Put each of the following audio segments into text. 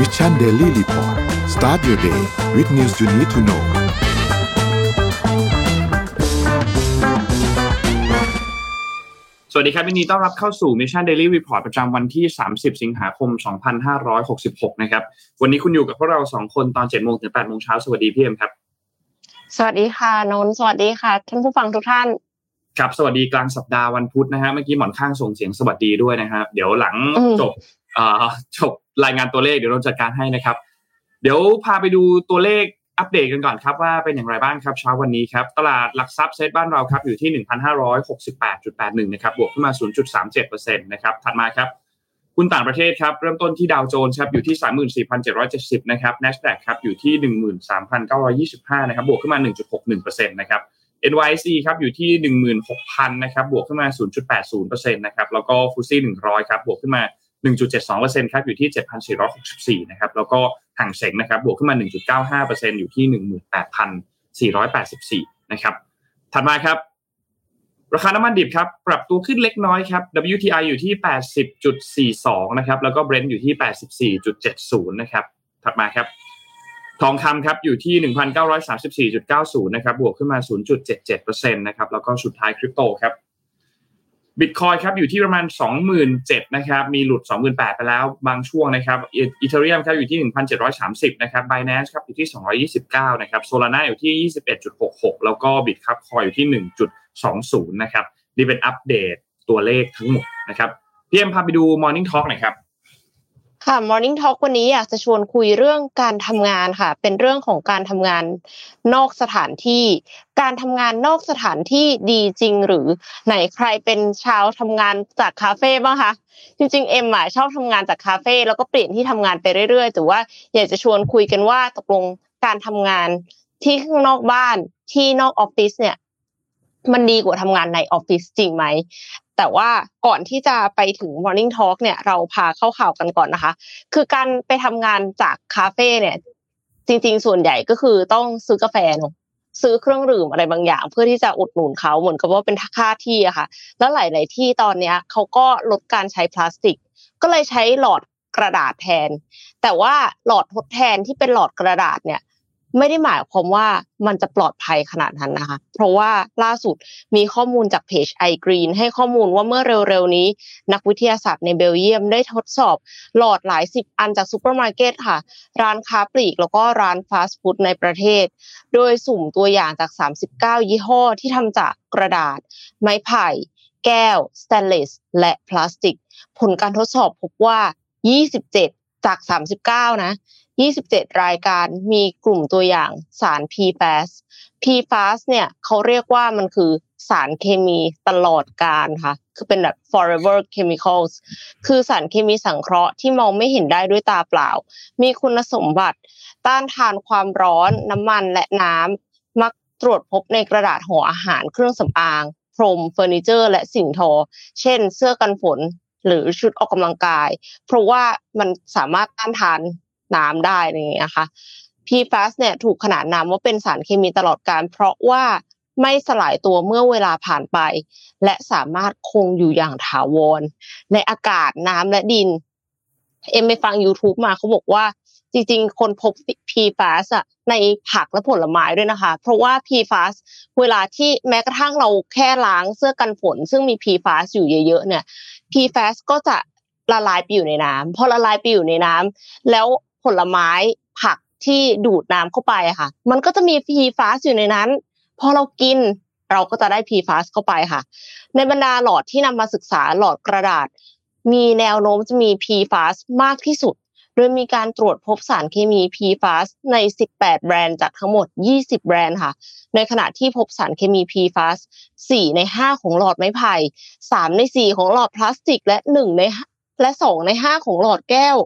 Mission Daily Report start your day with news you need to know สวัสดีครับยินดีต้อนรับเข้าสู่ Mission Daily Report ประจำวันที่ 30 สิงหาคม 2566 นะครับ วันนี้คุณอยู่กับพวกเรา 2 คนตอน7โมงถึง8โมงเช้าสวัสดีพี่เอ็มครับ สวัสดีค่ะนนท์สวัสดีค่ะ ท่านผู้ฟังทุกท่านครับสวัสดีกลางสัปดาห์วันพุธนะฮะเมื่อกี้หมอนข้างส่งเสียงสวัสดีด้วยนะครับเดี๋ยวหลังอืมจบเอ่อจบ รายงานตัวเลขเดี๋ยวเราจัดการให้นะครับ เดี๋ยวพาไปดูตัวเลขอัปเดตกันก่อนครับว่าเป็นอย่างไรบ้างครับเช้าวันนี้ครับตลาดหลักทรัพย์เซตบ้านเราครับอยู่ที่ 1,568.81นะครับบวกขึ้นมา 0.37%นะครับถัดมาครับหุ้นต่างประเทศครับเริ่มต้นที่ดาวโจนส์ครับอยู่ที่ 34,770นะครับ NASDAQ ครับอยู่ที่ 13,925นะครับบวกขึ้นมา 1.61%นะครับ NYSE ครับอยู่ที่ 16,000นะครับบวกขึ้นมา 0.80%นะครับแล้วก็ฟุซี่100ครับบวกขึ้นมา 1.72%ครับอยู่ที่ 7,464นะครับแล้วก็ห่างเซ็งนะครับบวกขึ้นมา 1.95%อยู่ที่ 18,484นะครับถัดมาครับราคาน้ำมันดิบครับปรับตัวขึ้นเล็กน้อยครับ WTI อยู่ที่ 80.42 นะครับ แล้วก็ Brent อยู่ที่ 84.70 นะครับ ถัดมาครับ ทองคำครับอยู่ที่ 1,934.90 นะครับ บวกขึ้นมา 0.77%นะครับ แล้วก็สุดท้ายคริปโตครับ บิตคอยครับอยู่ที่ประมาณ 27,000นะครับมีหลุด 28,000ไปแล้วบางช่วงนะครับอีเทเรียมครับอยู่ที่ 1,730นะครับไบแนนซ์ครับอยู่ที่ 229นะครับโซลาร่าอยู่ที่ 21.66 แล้วก็บิตครับคอยอยู่ที่ 1.20 นะครับนี่เป็นอัปเดตตัวเลขทั้งหมดนะครับพี่เอ็มพาไปดู Morning Talk หน่อยครับ ค่ะ Morning Talk วันนี้อยากจะชวนคุยเรื่องการทำงานค่ะ เป็นเรื่องของการทำงานนอกสถานที่ การทำงานนอกสถานที่ดีจริงหรือไหนใครเป็นชาวทำงานจากคาเฟ่บ้างคะจริงๆเอ็มอะชอบทำงานจากคาเฟ่แล้วก็เปลี่ยนที่ทำงานไปเรื่อยๆแต่ว่าอยากจะชวนคุยกันว่าตกลงการทำงานที่ข้างนอกบ้านที่นอกออฟฟิศเนี่ย มันดีกว่าทำงานในออฟฟิศจริงไหมแต่ว่าก่อนที่จะไปถึง Morning Talk เนี่ยเราพาเข้าข่าวกันก่อนนะคะ คือการไปทำงานจากคาเฟ่เนี่ย จริง ๆ ส่วนใหญ่ก็คือต้องซื้อกาแฟเนอะซื้อเครื่องดื่มอะไรบางอย่าง เพื่อที่จะอุดหนุนเขาเหมือนกับว่าเป็นค่าที่อะค่ะ แล้วหลาย ๆ ที่ตอนเนี้ยเขาก็ลดการใช้พลาสติก ก็เลยใช้หลอดกระดาษแทน แต่ว่าหลอดทดแทนที่เป็นหลอดกระดาษเนี่ย ไม่ได้หมายความว่ามันจะปลอดภัยขนาดนั้นนะคะ เพราะว่าล่าสุดมีข้อมูลจากเพจ i Green ให้ข้อมูลว่าเมื่อเร็วๆนี้ นักวิทยาศาสตร์ในเบลเยียมได้ทดสอบ หลอดหลายสิบอันจากซูเปอร์มาร์เก็ตค่ะ ร้านค้าปลีกแล้วก็ร้านฟาสต์ฟู้ดในประเทศ โดยสุ่มตัวอย่างจาก 39 ยี่ห้อที่ทำจากกระดาษ ไม้ไผ่ แก้ว สแตนเลส และพลาสติก ผลการทดสอบพบว่า 27 จาก 39 นะ 27 รายการมีกลุ่มตัวอย่างสาร PFAS PFAS เนี่ยเขาเรียกว่ามันคือสารเคมีตลอดการค่ะ คือเป็นแบบ forever chemicals คือสารเคมีสังเคราะห์ที่มองไม่เห็นได้ด้วยตาเปล่า มีคุณสมบัติ ต้านทานความร้อน น้ำมันและน้ำ มักตรวจพบในกระดาษห่ออาหารเครื่องสำอาง พรมเฟอร์นิเจอร์ และสิ่งทอ เช่น เสื้อกันฝนหรือชุดออกกำลังกาย เพราะว่ามันสามารถต้านทาน น้ำได้อะไรอย่างเงี้ยค่ะ PFAS เนี่ยถูกขนานนามว่าเป็นสารเคมีตลอดการ เพราะว่าไม่สลายตัวเมื่อเวลาผ่านไป และสามารถคงอยู่อย่างถาวร ในอากาศน้ำและดิน เอ็มไปฟัง YouTube มาเขาบอกว่า จริงๆ คนพบ PFAS อะในผักและผลไม้ด้วยนะคะ เพราะว่า PFAS เวลาที่แม้กระทั่งเราแค่ล้างเสื้อกันฝน ซึ่งมี PFAS อยู่เยอะๆเนี่ย PFAS ก็จะละลายไปอยู่ในน้ำพอละลายไปอยู่ในน้ำแล้ว ผลไม้ผักที่ดูดน้ำเข้าไปค่ะ มันก็จะมี PFAS อยู่ในนั้น พอเรากินเราก็จะได้ PFAS เข้าไปค่ะ ในบรรดาหลอดที่นำมาศึกษาหลอดกระดาษ มีแนวโน้มจะมี PFAS มากที่สุด โดยมีการตรวจพบสารเคมี PFAS ใน 18 แบรนด์จากทั้งหมด 20 แบรนด์ค่ะ ในขณะที่พบสารเคมี PFAS 4ใน 5 ของหลอดไม้ไผ่3ใน 4 ของหลอดพลาสติก และ 1 ใน และ 2 ใน 5 ของหลอดแก้ว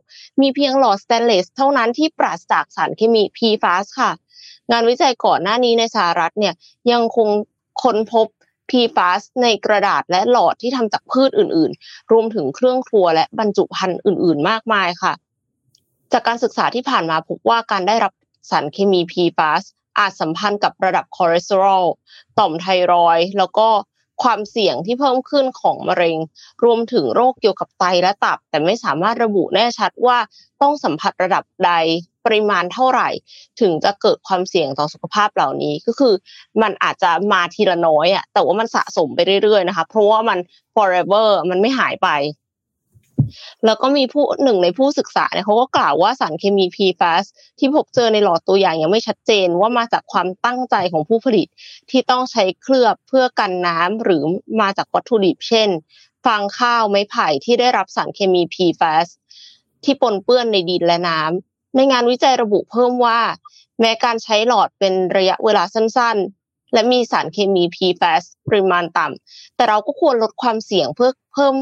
มีเพียงหลอดสแตนเลสเท่านั้นที่ปราศจากสารเคมี PFAS ค่ะ งานวิจัยก่อนหน้านี้ในสหรัฐเนี่ยยังคงค้นพบ PFAS ในกระดาษและหลอดที่ทำจากพืชอื่น ๆ รวมถึงเครื่องครัวและบรรจุภัณฑ์อื่น ๆ มากมายค่ะ จากการศึกษาที่ผ่านมาพบว่าการได้รับสารเคมี PFAS อาจสัมพันธ์กับระดับคอเลสเตอรอล ต่อมไทรอยด์แล้วก็ ความเสี่ยงที่เพิ่มขึ้นของมะเร็ง รวมถึงโรคเกี่ยวกับไตและตับ แต่ไม่สามารถระบุแน่ชัดว่าต้องสัมผัสระดับใดปริมาณเท่าไหร่ ถึงจะเกิดความเสี่ยงต่อสุขภาพเหล่านี้ก็คือ มันอาจจะมาทีละน้อยอะแต่ว่ามันสะสมไปเรื่อยๆนะคะ เพราะว่ามัน forever มันไม่หายไป แล้วก็มีผู้หนึ่งในผู้ศึกษาเนี่ยเขาก็กล่าวว่าสารเคมี PFAS ที่พบเจอในหลอดตัวอย่างยังไม่ชัดเจนว่ามาจากความตั้งใจของผู้ผลิต ที่ต้องใช้เคลือบเพื่อกันน้ำหรือมาจากวัตถุดิบ เช่นฟางข้าวไม้ไผ่ที่ได้รับสารเคมี PFAS ที่ปนเปื้อนในดินและน้ำในงานวิจัยระบุเพิ่มว่า แม้การใช้หลอดเป็นระยะเวลาสั้นๆ และมีสารเคมี PFAS ปริมาณต่ำแต่เราก็ควรลดความเสี่ยงเพื่อเพิ่ม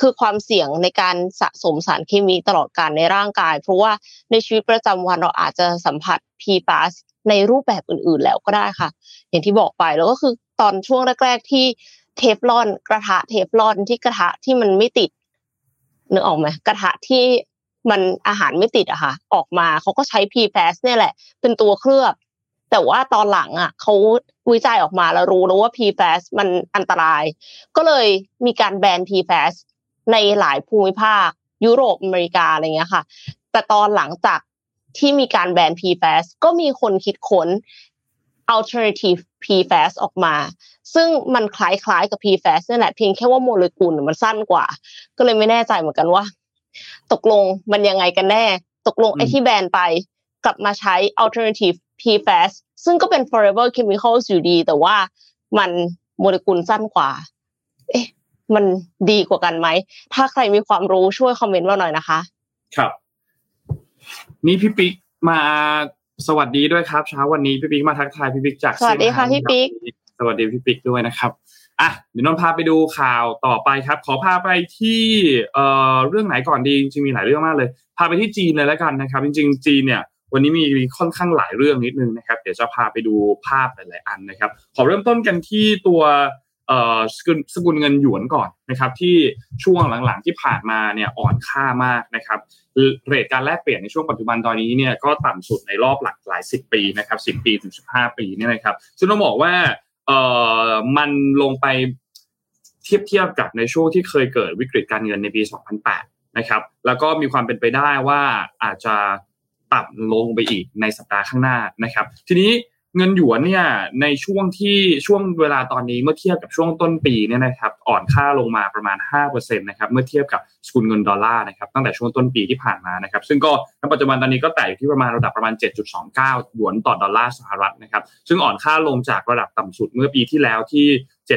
คือความเสี่ยงในการสะสมสารเคมีตลอดการในร่างกาย เพราะว่าในชีวิตประจำวันเราอาจจะสัมผัส PFAS ในรูปแบบอื่นๆแล้วก็ได้ค่ะ อย่างที่บอกไปแล้วก็คือตอนช่วงแรก ๆ ที่เทฟลอนกระทะเทฟลอนที่กระทะที่มันไม่ติดนึกออกไหมกระทะที่มันอาหารไม่ติดอะค่ะ ออกมาเขาก็ใช้ PFAS เนี่ยแหละ เป็นตัวเคลือบ แต่ว่าตอนหลังอะเขาวิจัยออกมาแล้วรู้แล้วว่า PFAS มันอันตราย ก็เลยมีการแบน PFAS ในหลายภูมิภาค ยุโรปอเมริกาอะไรเงี้ยค่ะ แต่ตอนหลังจากที่มีการแบน PFAS ก็มีคนคิดค้น alternative PFAS ออกมา ซึ่งมันคล้ายๆกับ PFAS นี่แหละเพียงแค่ว่าโมเลกุลมันสั้นกว่า ก็เลยไม่แน่ใจเหมือนกันว่า ตกลงมันยังไงกันแน่ ตกลงไอ้ที่แบนไป กลับมาใช้ alternative PFAS ซึ่งก็เป็น forever chemicals อยู่ดี แต่ว่ามันโมเลกุลสั้นกว่า เอ๊ะ มันดีกว่ากันไหม ถ้าใครมีความรู้ช่วยคอมเมนต์มาหน่อยนะคะ ครับ นี่พี่ปิ๊กมาสวัสดีด้วยครับเช้าวันนี้พี่ปิ๊กมาทักทายพี่ปิ๊กจากสวัสดีค่ะพี่ปิ๊กสวัสดีพี่ปิ๊กด้วยนะครับอะเดี๋ยวนนท์พาไปดูข่าวต่อไปครับ ขอพาไปที่เอ่อเรื่องไหนก่อนดีจริงๆมีหลายเรื่องมากเลย พาไปที่จีนเลยแล้วกันนะครับ จริง ๆ จีนเนี่ย วันนี้มีค่อนข้างหลายเรื่องนิดนึงนะครับ เดี๋ยวจะพาไปดูภาพหลายๆอันนะครับ ขอเริ่มต้นกันที่ตัวเอ่อ สกุลสกุลเงินหยวนก่อนนะครับที่ช่วงหลังๆที่ผ่านมาเนี่ยอ่อนค่ามากนะครับเรทการแลกเปลี่ยนในช่วงปัจจุบันตอนนี้เนี่ยก็ต่ำสุดในรอบหลักหลายสิบปีนะครับสิบปีถึงสิบห้าปีเนี่ยนะครับซึ่งต้องบอกว่าเออมันลงไปเทียบเทียบกับในช่วงที่เคยเกิดวิกฤตการเงินในปี 2008 นะครับ แล้วก็มีความเป็นไปได้ว่าอาจจะต่ำลงไปอีกในสัปดาห์ข้างหน้านะครับ ทีนี้ เงินหยวนเนี่ยในช่วงที่ช่วงเวลาตอนนี้เมื่อเทียบกับช่วงต้นปีเนี่ยนะครับอ่อนค่าลงมาประมาณ5%นะครับเมื่อเทียบกับสกุลเงินดอลลาร์นะครับตั้งแต่ช่วงต้นปีที่ผ่านมานะครับซึ่งก็ในปัจจุบันตอนนี้ก็แตะอยู่ที่ประมาณระดับประมาณ 7.29 หยวนต่อดอลลาร์สหรัฐนะครับซึ่งอ่อนค่าลงจากระดับต่ำสุดเมื่อปีที่แล้วที่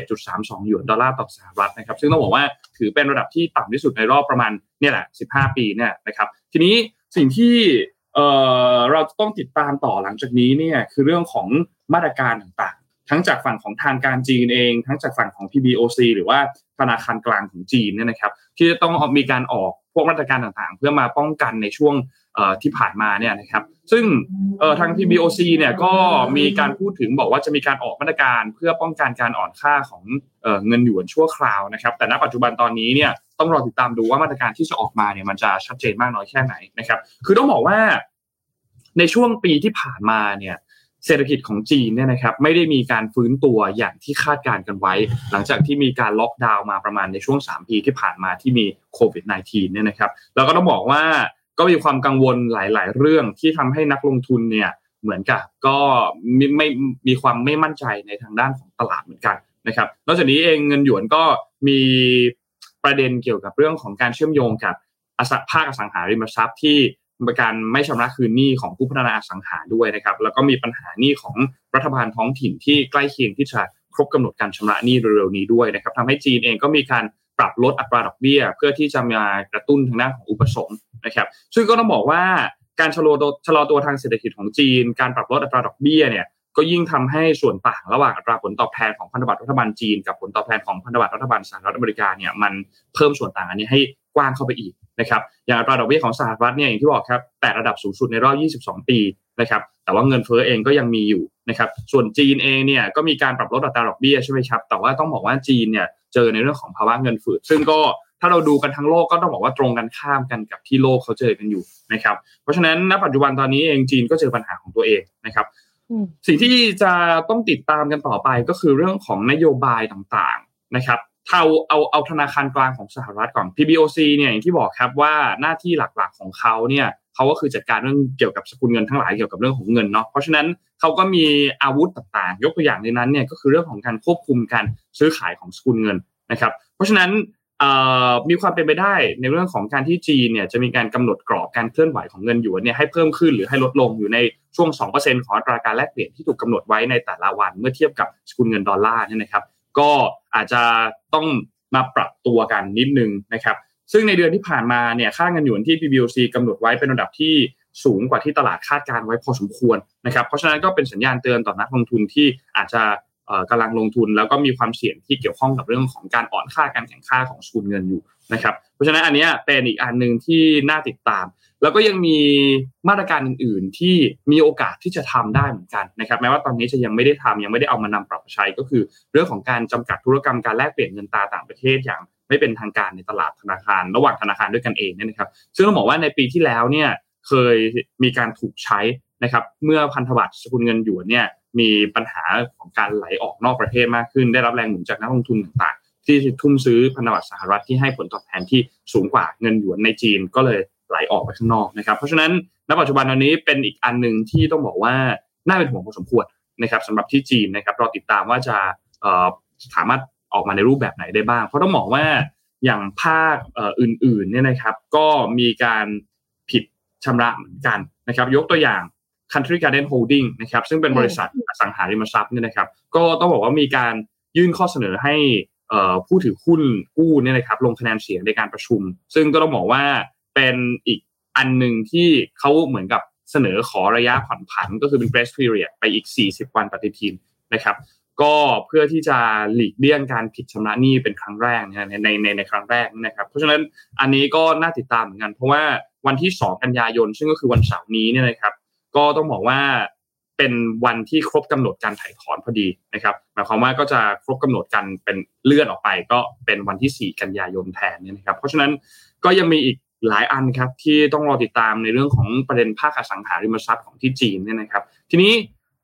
7.32 หยวนดอลลาร์ต่อสหรัฐนะครับซึ่งต้องบอกว่าถือเป็นระดับที่ต่ำที่สุดในรอบประมาณเนี่ยแหละ 15 ปีเนี่ยนะครับทีนี้สิ่งที่ เอ่อเราจะต้องติดตามต่อหลังจากนี้เนี่ยคือเรื่องของมาตรการต่างๆ ทั้งจากฝั่งของทางการจีนเอง ทั้งจากฝั่งของ PBOC หรือว่าธนาคารกลางของจีนเนี่ยนะครับ ที่จะต้องมีการออกพวกมาตรการต่างๆ เพื่อมาป้องกันในช่วง ที่ผ่านมาเนี่ยนะครับซึ่งทาง PBOC เนี่ยก็มีการพูดถึงบอกว่าจะมีการออกมาตรการเพื่อป้องกันการอ่อนค่าของเงินหยวนชั่วคราวนะครับ แต่ณปัจจุบันตอนนี้เนี่ยต้องรอติดตามดูว่ามาตรการที่จะออกมาเนี่ยมันจะชัดเจนมากน้อยแค่ไหนนะครับ คือต้องบอกว่าในช่วงปีที่ผ่านมาเนี่ยเศรษฐกิจของจีนเนี่ยนะครับไม่ได้มีการฟื้นตัวอย่างที่คาดการกันไว้ หลังจากที่มีการล็อกดาวน์มาประมาณในช่วง 3 ปีที่ผ่านมาที่มีโควิด -19 เนี่ยนะครับแล้วก็ต้องบอกว่า ก็มีความกังวลหลาย ๆ เรื่องที่ทำให้นักลงทุนเนี่ยเหมือนกับก็ไม่ไม่มีความไม่มั่นใจในทางด้านของตลาดเหมือนกันนะครับนอกจากนี้เองเงินหยวนก็มีประเด็นเกี่ยวกับเรื่องของการเชื่อมโยงกับอสังภาคอสังหาริมทรัพย์ที่การไม่ชำระคืนหนี้ของผู้พัฒนาอสังหาด้วยนะครับ แล้วก็มีปัญหาหนี้ของรัฐบาลท้องถิ่นที่ใกล้เคียงที่จะครบกำหนดการชำระหนี้เร็วๆนี้ด้วยนะครับทำให้จีนเองก็มีการปรับลดอัตราดอกเบี้ย เพื่อที่จะมากระตุ้นทางด้านของอุปสงค์ นะครับซึ่งก็ต้องบอกว่าการชะลอตัวชะลอตัวทางเศรษฐกิจของจีน การปรับลดอัตราดอกเบี้ยเนี่ยก็ยิ่งทำให้ส่วนต่างระหว่างอัตราผลตอบแทนของพันธบัตรรัฐบาลจีน กับผลตอบแทนของพันธบัตรรัฐบาลสหรัฐอเมริกาเนี่ยมันเพิ่มส่วนต่างอันนี้ให้กว้างเข้าไปอีกนะครับอย่างอัตราดอกเบี้ยของสหรัฐเนี่ยอย่างที่บอกครับแต่ระดับสูงสุดในรอบ 22 ปีนะครับแต่ว่าเงินเฟ้อเองก็ยังมีอยู่นะครับส่วนจีนเองเนี่ยก็มีการปรับลดอัตราดอกเบี้ยใช่ไหมครับแต่ว่าต้องบอกว่าจีนเนี่ยเจอในเรื่องของภาวะเงินฝืดซึ่งก็ ถ้าเราดูกันทั้งโลกก็ต้องบอกว่าตรงกันข้ามกันกับที่โลกเขาเจอกันอยู่นะครับ เพราะฉะนั้นณปัจจุบันตอนนี้เองจีนก็เจอปัญหาของตัวเองนะครับ สิ่งที่จะต้องติดตามกันต่อไปก็คือเรื่องของนโยบายต่างนะครับเอาเอาเอาธนาคารกลางของสหรัฐก่อน PBOC เนี่ยอย่างที่บอกครับว่าหน้าที่หลักๆของเขาเนี่ยเขาก็คือจัดการเรื่องเกี่ยวกับสกุลเงินทั้งหลายเกี่ยวกับเรื่องของเงินเนาะเพราะฉะนั้นเขาก็มีอาวุธต่างๆ ยกตัวอย่างในนั้นเนี่ยก็คือเรื่องของการควบคุมการซื้อขายของสกุลเงินนะครับ เพราะฉะนั้น มีความเป็นไปได้ในเรื่องของการที่จีนเนี่ยจะมีการกำหนดกรอบการเคลื่อนไหวของเงินหยวนเนี่ยให้เพิ่มขึ้นหรือให้ลดลงอยู่ในช่วง 2%ของอัตราการแลกเปลี่ยนที่ถูกกาหนดไว้ในแต่ละวันเมื่อเทียบกับสกุลเงินดอลลาร์เนี่ยนะครับ ก็อาจจะต้องมาปรับตัวกันนิดนึงนะครับ ซึ่งในเดือนที่ผ่านมาเนี่ยค่าเงินหยวนที่ PBOC กำหนดไว้เป็นระดับที่สูงกว่าที่ตลาดคาดการไว้พอสมควรนะครับ เพราะฉะนั้นก็เป็นสัญญาณเตือนต่อนักลงทุนที่อาจจะ กำลังลงทุนแล้วก็มีความเสี่ยงที่เกี่ยวข้องกับเรื่องของการอ่อนค่าการแข่งค่าของสกุลเงินอยู่นะครับ เพราะฉะนั้นอันนี้เป็นอีกอันหนึ่งที่น่าติดตาม แล้วก็ยังมีมาตรการอื่น ๆ ที่มีโอกาสที่จะทำได้เหมือนกันนะครับแม้ว่าตอนนี้จะยังไม่ได้ทำยังไม่ได้เอามานำปรับใช้ก็คือ เรื่องของการจำกัดธุรกรรมการแลกเปลี่ยนเงินตราต่างประเทศอย่างไม่เป็นทางการในตลาดธนาคาร ระหว่างธนาคารด้วยกันเองเนี่ยนะครับซึ่งต้องบอกว่าในปีที่แล้วเนี่ยเคยมีการถูกใช้นะครับเมื่อพันธบัตรสกุลเงินหยวนเนี่ย มีปัญหาของการไหลออกนอกประเทศมากขึ้น ได้รับแรงหนุนจากนักลงทุนต่างๆ ที่ทุ่มซื้อพันธบัตรสหรัฐที่ให้ผลตอบแทนที่สูงกว่าเงินหยวนในจีนก็เลยไหลออกไปข้างนอกนะครับ เพราะฉะนั้นณปัจจุบันตอนนี้เป็นอีกอันหนึ่งที่ต้องบอกว่าน่าเป็นห่วงพอสมควรนะครับสำหรับที่จีนนะครับรอติดตามว่าจะสามารถออกมาในรูปแบบไหนได้บ้าง เพราะต้องบอกว่าอย่างภาคอื่นๆเนี่ยนะครับ ก็มีการผิดชำระเหมือนกันนะครับ ยกตัวอย่าง Country Garden Holding นะครับซึ่งเป็นบริษัทอสังหาริมทรัพย์เนี่ยนะครับก็ต้องบอกว่ามีการยื่นข้อเสนอให้ผู้ถือหุ้นกู้เนี่ยนะครับลงคะแนนเสียงในการประชุม ซึ่งก็ต้องบอกว่าเป็นอีกอันหนึ่งที่เขาเหมือนกับเสนอขอระยะผ่อนผันก็คือเป็น grace period ไปอีก 40 วันปฏิทินนะครับ ก็เพื่อที่จะหลีกเลี่ยงการผิดชำระหนี้เป็นครั้งแรกในในในในครั้งแรกนะครับ เพราะฉะนั้นอันนี้ก็น่าติดตามเหมือนกัน เพราะว่าวันที่ 2 กันยายน ซึ่งก็คือวันเสาร์นี้เนี่ยนะครับ ก็ต้องบอกว่าเป็นวันที่ครบกำหนดการถ่ายถอนพอดีนะครับหมายความว่าก็จะครบกำหนดกันเป็นเลื่อนออกไป ก็เป็นวันที่ 4 กันยายนแทนเนี่ยนะครับ เพราะฉะนั้นก็ยังมีอีกหลายอันครับที่ต้องรอติดตามในเรื่องของประเด็นภาคอสังหาริมทรัพย์ของที่จีนเนี่ยนะครับ ทีนี้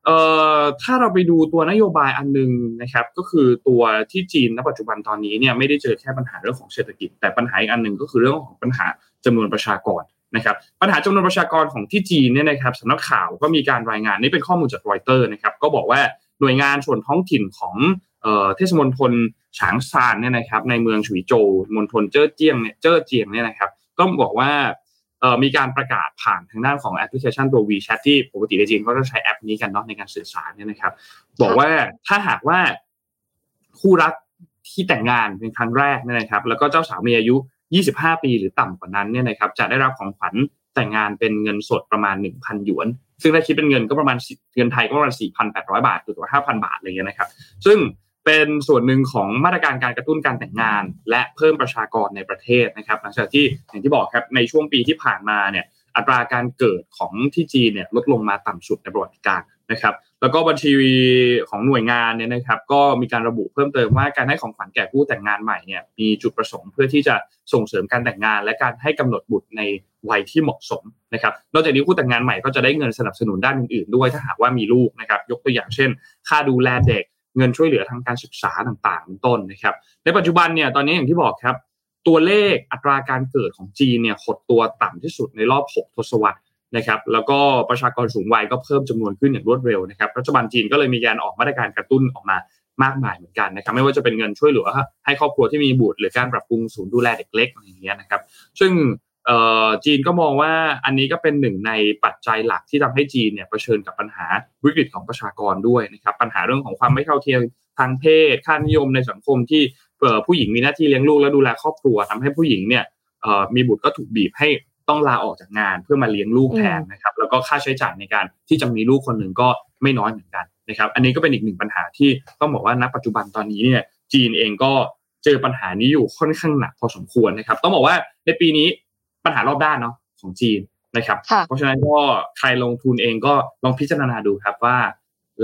เอ่อถ้าเราไปดูตัวนโยบายอันนึงนะครับก็คือตัวที่จีนณปัจจุบันตอนนี้เนี่ยไม่ได้เจอแค่ปัญหาเรื่องของเศรษฐกิจ แต่ปัญหาอีกอันหนึ่งก็คือเรื่องของปัญหาจำนวนประชากร นะครับปัญหาจำนวนประชากรของที่จีนเนี่ยนะครับสำนักข่าวก็มีการรายงานนี่เป็นข้อมูลจากรอยเตอร์นะครับก็บอกว่าหน่วยงานส่วนท้องถิ่นของเทศมณฑลฉางซานเนี่ยนะครับในเมืองฉวีโจวมณฑลเจ้อเจียงเนี่ยเจ้อเจียงเนี่ยนะครับก็บอกว่ามีการประกาศผ่านทางด้านของแอปพลิเคชันตัว WeChat ที่ปกติในจีนก็จะใช้แอปนี้กันเนาะในการสื่อสารเนี่ยนะครับ บอกว่าถ้าหากว่าคู่รักที่แต่งงานเป็นครั้งแรกเนี่ยนะครับ แล้วก็เจ้าสาวมีอายุ 25 ปีหรือต่ำกว่านั้นเนี่ยนะครับจะได้รับของขวัญแต่งงานเป็นเงินสดประมาณ 1,000 หยวน ซึ่งถ้าคิดเป็นเงินก็ประมาณเงินไทยก็ประมาณ 4,800 บาทหรือว่า5,000 บาทอะไรเงี้ยนะครับ ซึ่งเป็นส่วนหนึ่งของมาตรการการกระตุ้นการแต่งงาน และเพิ่มประชากรในประเทศนะครับหลังจากที่อย่างที่บอกครับในช่วงปีที่ผ่านมาเนี่ยอัตราการเกิดของที่จีนเนี่ยลดลงมาต่ำสุดในประวัติการ นะครับแล้วก็บัญชีของหน่วยงานเนี่ยนะครับก็มีการระบุเพิ่มเติมว่าการให้ของขวัญแก่ผู้แต่งงานใหม่เนี่ยมีจุดประสงค์เพื่อที่จะส่งเสริมการแต่งงาน และการให้กำหนดบุตรในวัยที่เหมาะสมนะครับนอกจากนี้ผู้แต่งงานใหม่ก็จะได้เงินสนับสนุนด้านอื่นๆด้วยถ้าหากว่ามีลูกนะครับยกตัวอย่างเช่น ค่าดูแลเด็กเงินช่วยเหลือทางการศึกษาต่างๆเป็นต้นนะครับในปัจจุบันเนี่ยตอนนี้อย่างที่บอกครับตัวเลขอัตราการเกิดของจีนเนี่ยหดตัวต่ำที่สุดในรอบ 6 ทศวรรษ นะครับแล้วก็ประชากรสูงวัยก็เพิ่มจำนวนขึ้นอย่างรวดเร็วนะครับรัฐบาลจีนก็เลยมีการออกมาตรการกระตุ้นออกมามากมายเหมือนกันนะครับไม่ว่าจะเป็นเงินช่วยเหลือ ให้ครอบครัวที่มีบุตรหรือการปรับปรุงศูนย์ดูแลเด็กเล็กอะไรอย่างเงี้ยนะครับซึ่งจีนก็มองว่าอันนี้ก็เป็นหนึ่งในปัจจัยหลักที่ทำให้จีนเนี่ยเผชิญกับปัญหาวิกฤตของประชากรด้วยนะครับปัญหาเรื่องของความไม่เท่าเทียมทางเพศค่านิยมในสังคมที่ผู้หญิงมีหน้าที่เลี้ยงลูกและดูแลครอบครัวทำให้ผู้หญิงเนี่ยมีบุตรก็ถูกบีบให้ ต้องลาออกจากงานเพื่อมาเลี้ยงลูกแทนนะครับแล้วก็ค่าใช้จ่ายในการที่จะมีลูกคนหนึ่งก็ไม่น้อยเหมือนกันนะครับอันนี้ก็เป็นอีกหนึ่งปัญหาที่ต้องบอกว่าณปัจจุบันตอนนี้เนี่ยจีนเองก็เจอปัญหานี้อยู่ค่อนข้างหนักพอสมควรนะครับ ต้องบอกว่าในปีนี้ปัญหารอบด้านเนาะของจีนนะครับ เพราะฉะนั้นก็ใครลงทุนเองก็ลองพิจารณาดูครับว่า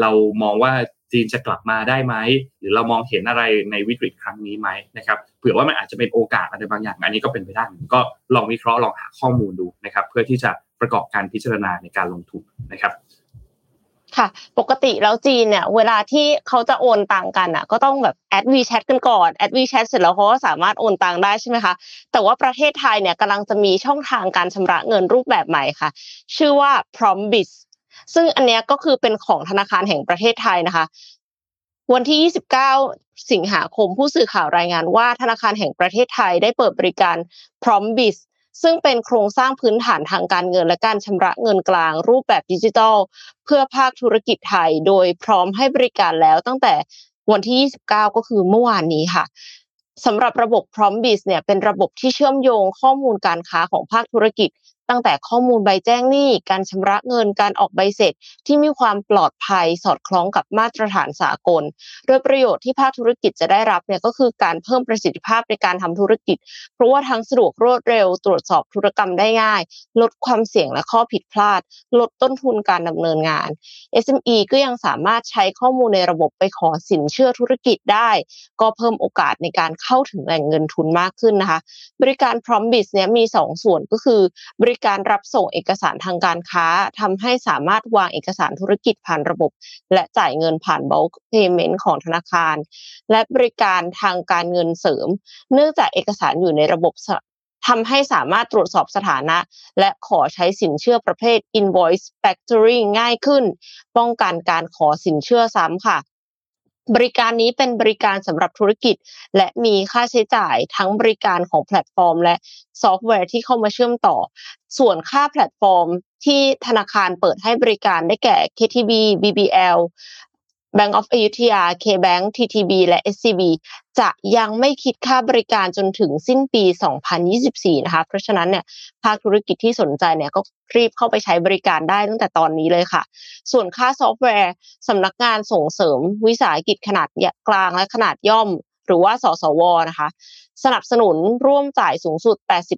เรามองว่า จีนจะกลับมาได้ไหม หรือเรามองเห็นอะไรในวิกฤตครั้งนี้ไหมนะครับเผื่อว่ามันอาจจะเป็นโอกาสอะไรบางอย่าง อันนี้ก็เป็นไปได้ก็ลองวิเคราะห์ลองหาข้อมูลดูนะครับ เพื่อที่จะประกอบการพิจารณาในการลงทุนนะครับค่ะปกติแล้วจีนเนี่ยเวลาที่เขาจะโอนตังกันอะก็ต้องแบบ add WeChat กันก่อน add WeChat เสร็จแล้วเขาก็สามารถโอนตังได้ใช่ไหมคะแต่ว่าประเทศไทยเนี่ยกำลังจะมีช่องทางการชำระเงินรูปแบบใหม่ค่ะ ชื่อว่า PromptBiz ซึ่งอันเนี้ยก็คือเป็นของธนาคารแห่งประเทศไทยนะคะ วันที่ 29 สิงหาคมผู้สื่อข่าวรายงานว่าธนาคารแห่งประเทศไทยได้เปิดบริการ Prombis ซึ่งเป็นโครงสร้างพื้นฐานทางการเงินและการชำระเงินกลางรูปแบบดิจิทัล เพื่อภาคธุรกิจไทย โดยพร้อมให้บริการแล้วตั้งแต่วันที่ 29 ก็คือเมื่อวานนี้ค่ะสำหรับระบบ Prombis เนี่ยเป็นระบบที่เชื่อมโยงข้อมูลการค้าของภาคธุรกิจ ตั้งแต่ข้อมูลใบแจ้งหนี้ การชำระเงิน การออกใบเสร็จ ที่มีความปลอดภัยสอดคล้องกับมาตรฐานสากล โดยประโยชน์ที่ภาคธุรกิจจะได้รับเนี่ยก็คือการเพิ่มประสิทธิภาพในการทำธุรกิจ เพราะว่าทั้งสะดวกรวดเร็ว ตรวจสอบธุรกรรมได้ง่าย ลดความเสี่ยงและข้อผิดพลาด ลดต้นทุนการดำเนินงาน SME ก็ยังสามารถใช้ข้อมูลในระบบไปขอสินเชื่อธุรกิจได้ ก็เพิ่มโอกาสในการเข้าถึงแหล่งเงินทุนมากขึ้นนะคะ บริการ Prombis เนี่ยมี 2 ส่วนก็คือบริการรับส่งเอกสารทางการค้าทำให้สามารถวางเอกสารธุรกิจผ่านระบบ และจ่ายเงินผ่าน bulk payment ของธนาคาร และบริการทางการเงินเสริม เนื่องจากเอกสารอยู่ในระบบทำให้สามารถตรวจสอบสถานะ และขอใช้สินเชื่อประเภท invoice factoring ง่ายขึ้น ป้องกันการขอสินเชื่อซ้ำค่ะ บริการนี้เป็นบริการสำหรับธุรกิจ และมีค่าใช้จ่ายทั้งบริการของแพลตฟอร์ม และซอฟต์แวร์ที่เข้ามาเชื่อมต่อ ส่วนค่าแพลตฟอร์มที่ธนาคารเปิดให้บริการได้แก่ KTB BBL Bank of อยุธยา KBank TTB และ SCB จะยังไม่คิดค่าบริการจนถึงสิ้นปี 2024 นะคะ เพราะฉะนั้นเนี่ยภาคธุรกิจที่สนใจเนี่ยก็รีบเข้าไปใช้บริการได้ตั้งแต่ตอนนี้เลยค่ะ ส่วนค่าซอฟต์แวร์สำนักงานส่งเสริมวิสาหกิจขนาดกลางและขนาดย่อม หรือว่าสสวนะคะ สนับสนุนร่วมจ่ายสูงสุด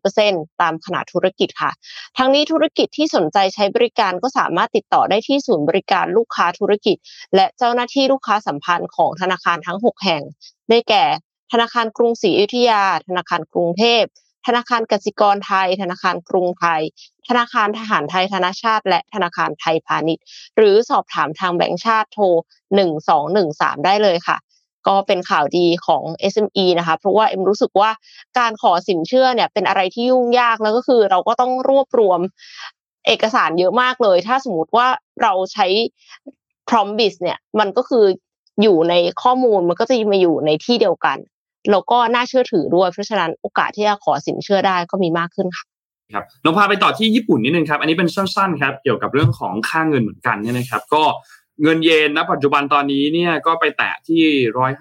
80%ตามขนาดธุรกิจค่ะ ทั้งนี้ธุรกิจที่สนใจใช้บริการก็สามารถติดต่อได้ที่ศูนย์บริการลูกค้าธุรกิจ และเจ้าหน้าที่ลูกค้าสัมพันธ์ของธนาคารทั้ง 6 แห่ง ได้แก่ ธนาคารกรุงศรีอยุธยา ธนาคารกรุงเทพ ธนาคารกสิกรไทย ธนาคารกรุงไทย ธนาคารทหารไทยธนาชาติ และธนาคารไทยพาณิชย์ หรือสอบถามทางแบงก์ชาติโทร 1213 ได้เลยค่ะ ก็เป็นข่าวดีของ SME นะคะเพราะว่าเอ็มรู้สึกว่าการขอสินเชื่อเนี่ยเป็นอะไรที่ยุ่งยากแล้วก็คือเราก็ต้องรวบรวมเอกสารเยอะมากเลย ถ้าสมมติว่าเราใช้ Prombis เนี่ยมันก็คืออยู่ในข้อมูลมันก็จะมาอยู่ในที่เดียวกันแล้วก็น่าเชื่อถือด้วย เพราะฉะนั้นโอกาสที่จะขอสินเชื่อได้ก็มีมากขึ้นค่ะครับเราพาไปต่อที่ญี่ปุ่นนิดนึงครับ อันนี้เป็นสั้นๆครับ เกี่ยวกับเรื่องของค่าเงินเหมือนกันเนี่ยนะครับ ก็ เงินเยนณปัจจุบันตอนนี้เนี่ยก็ไปแตะที่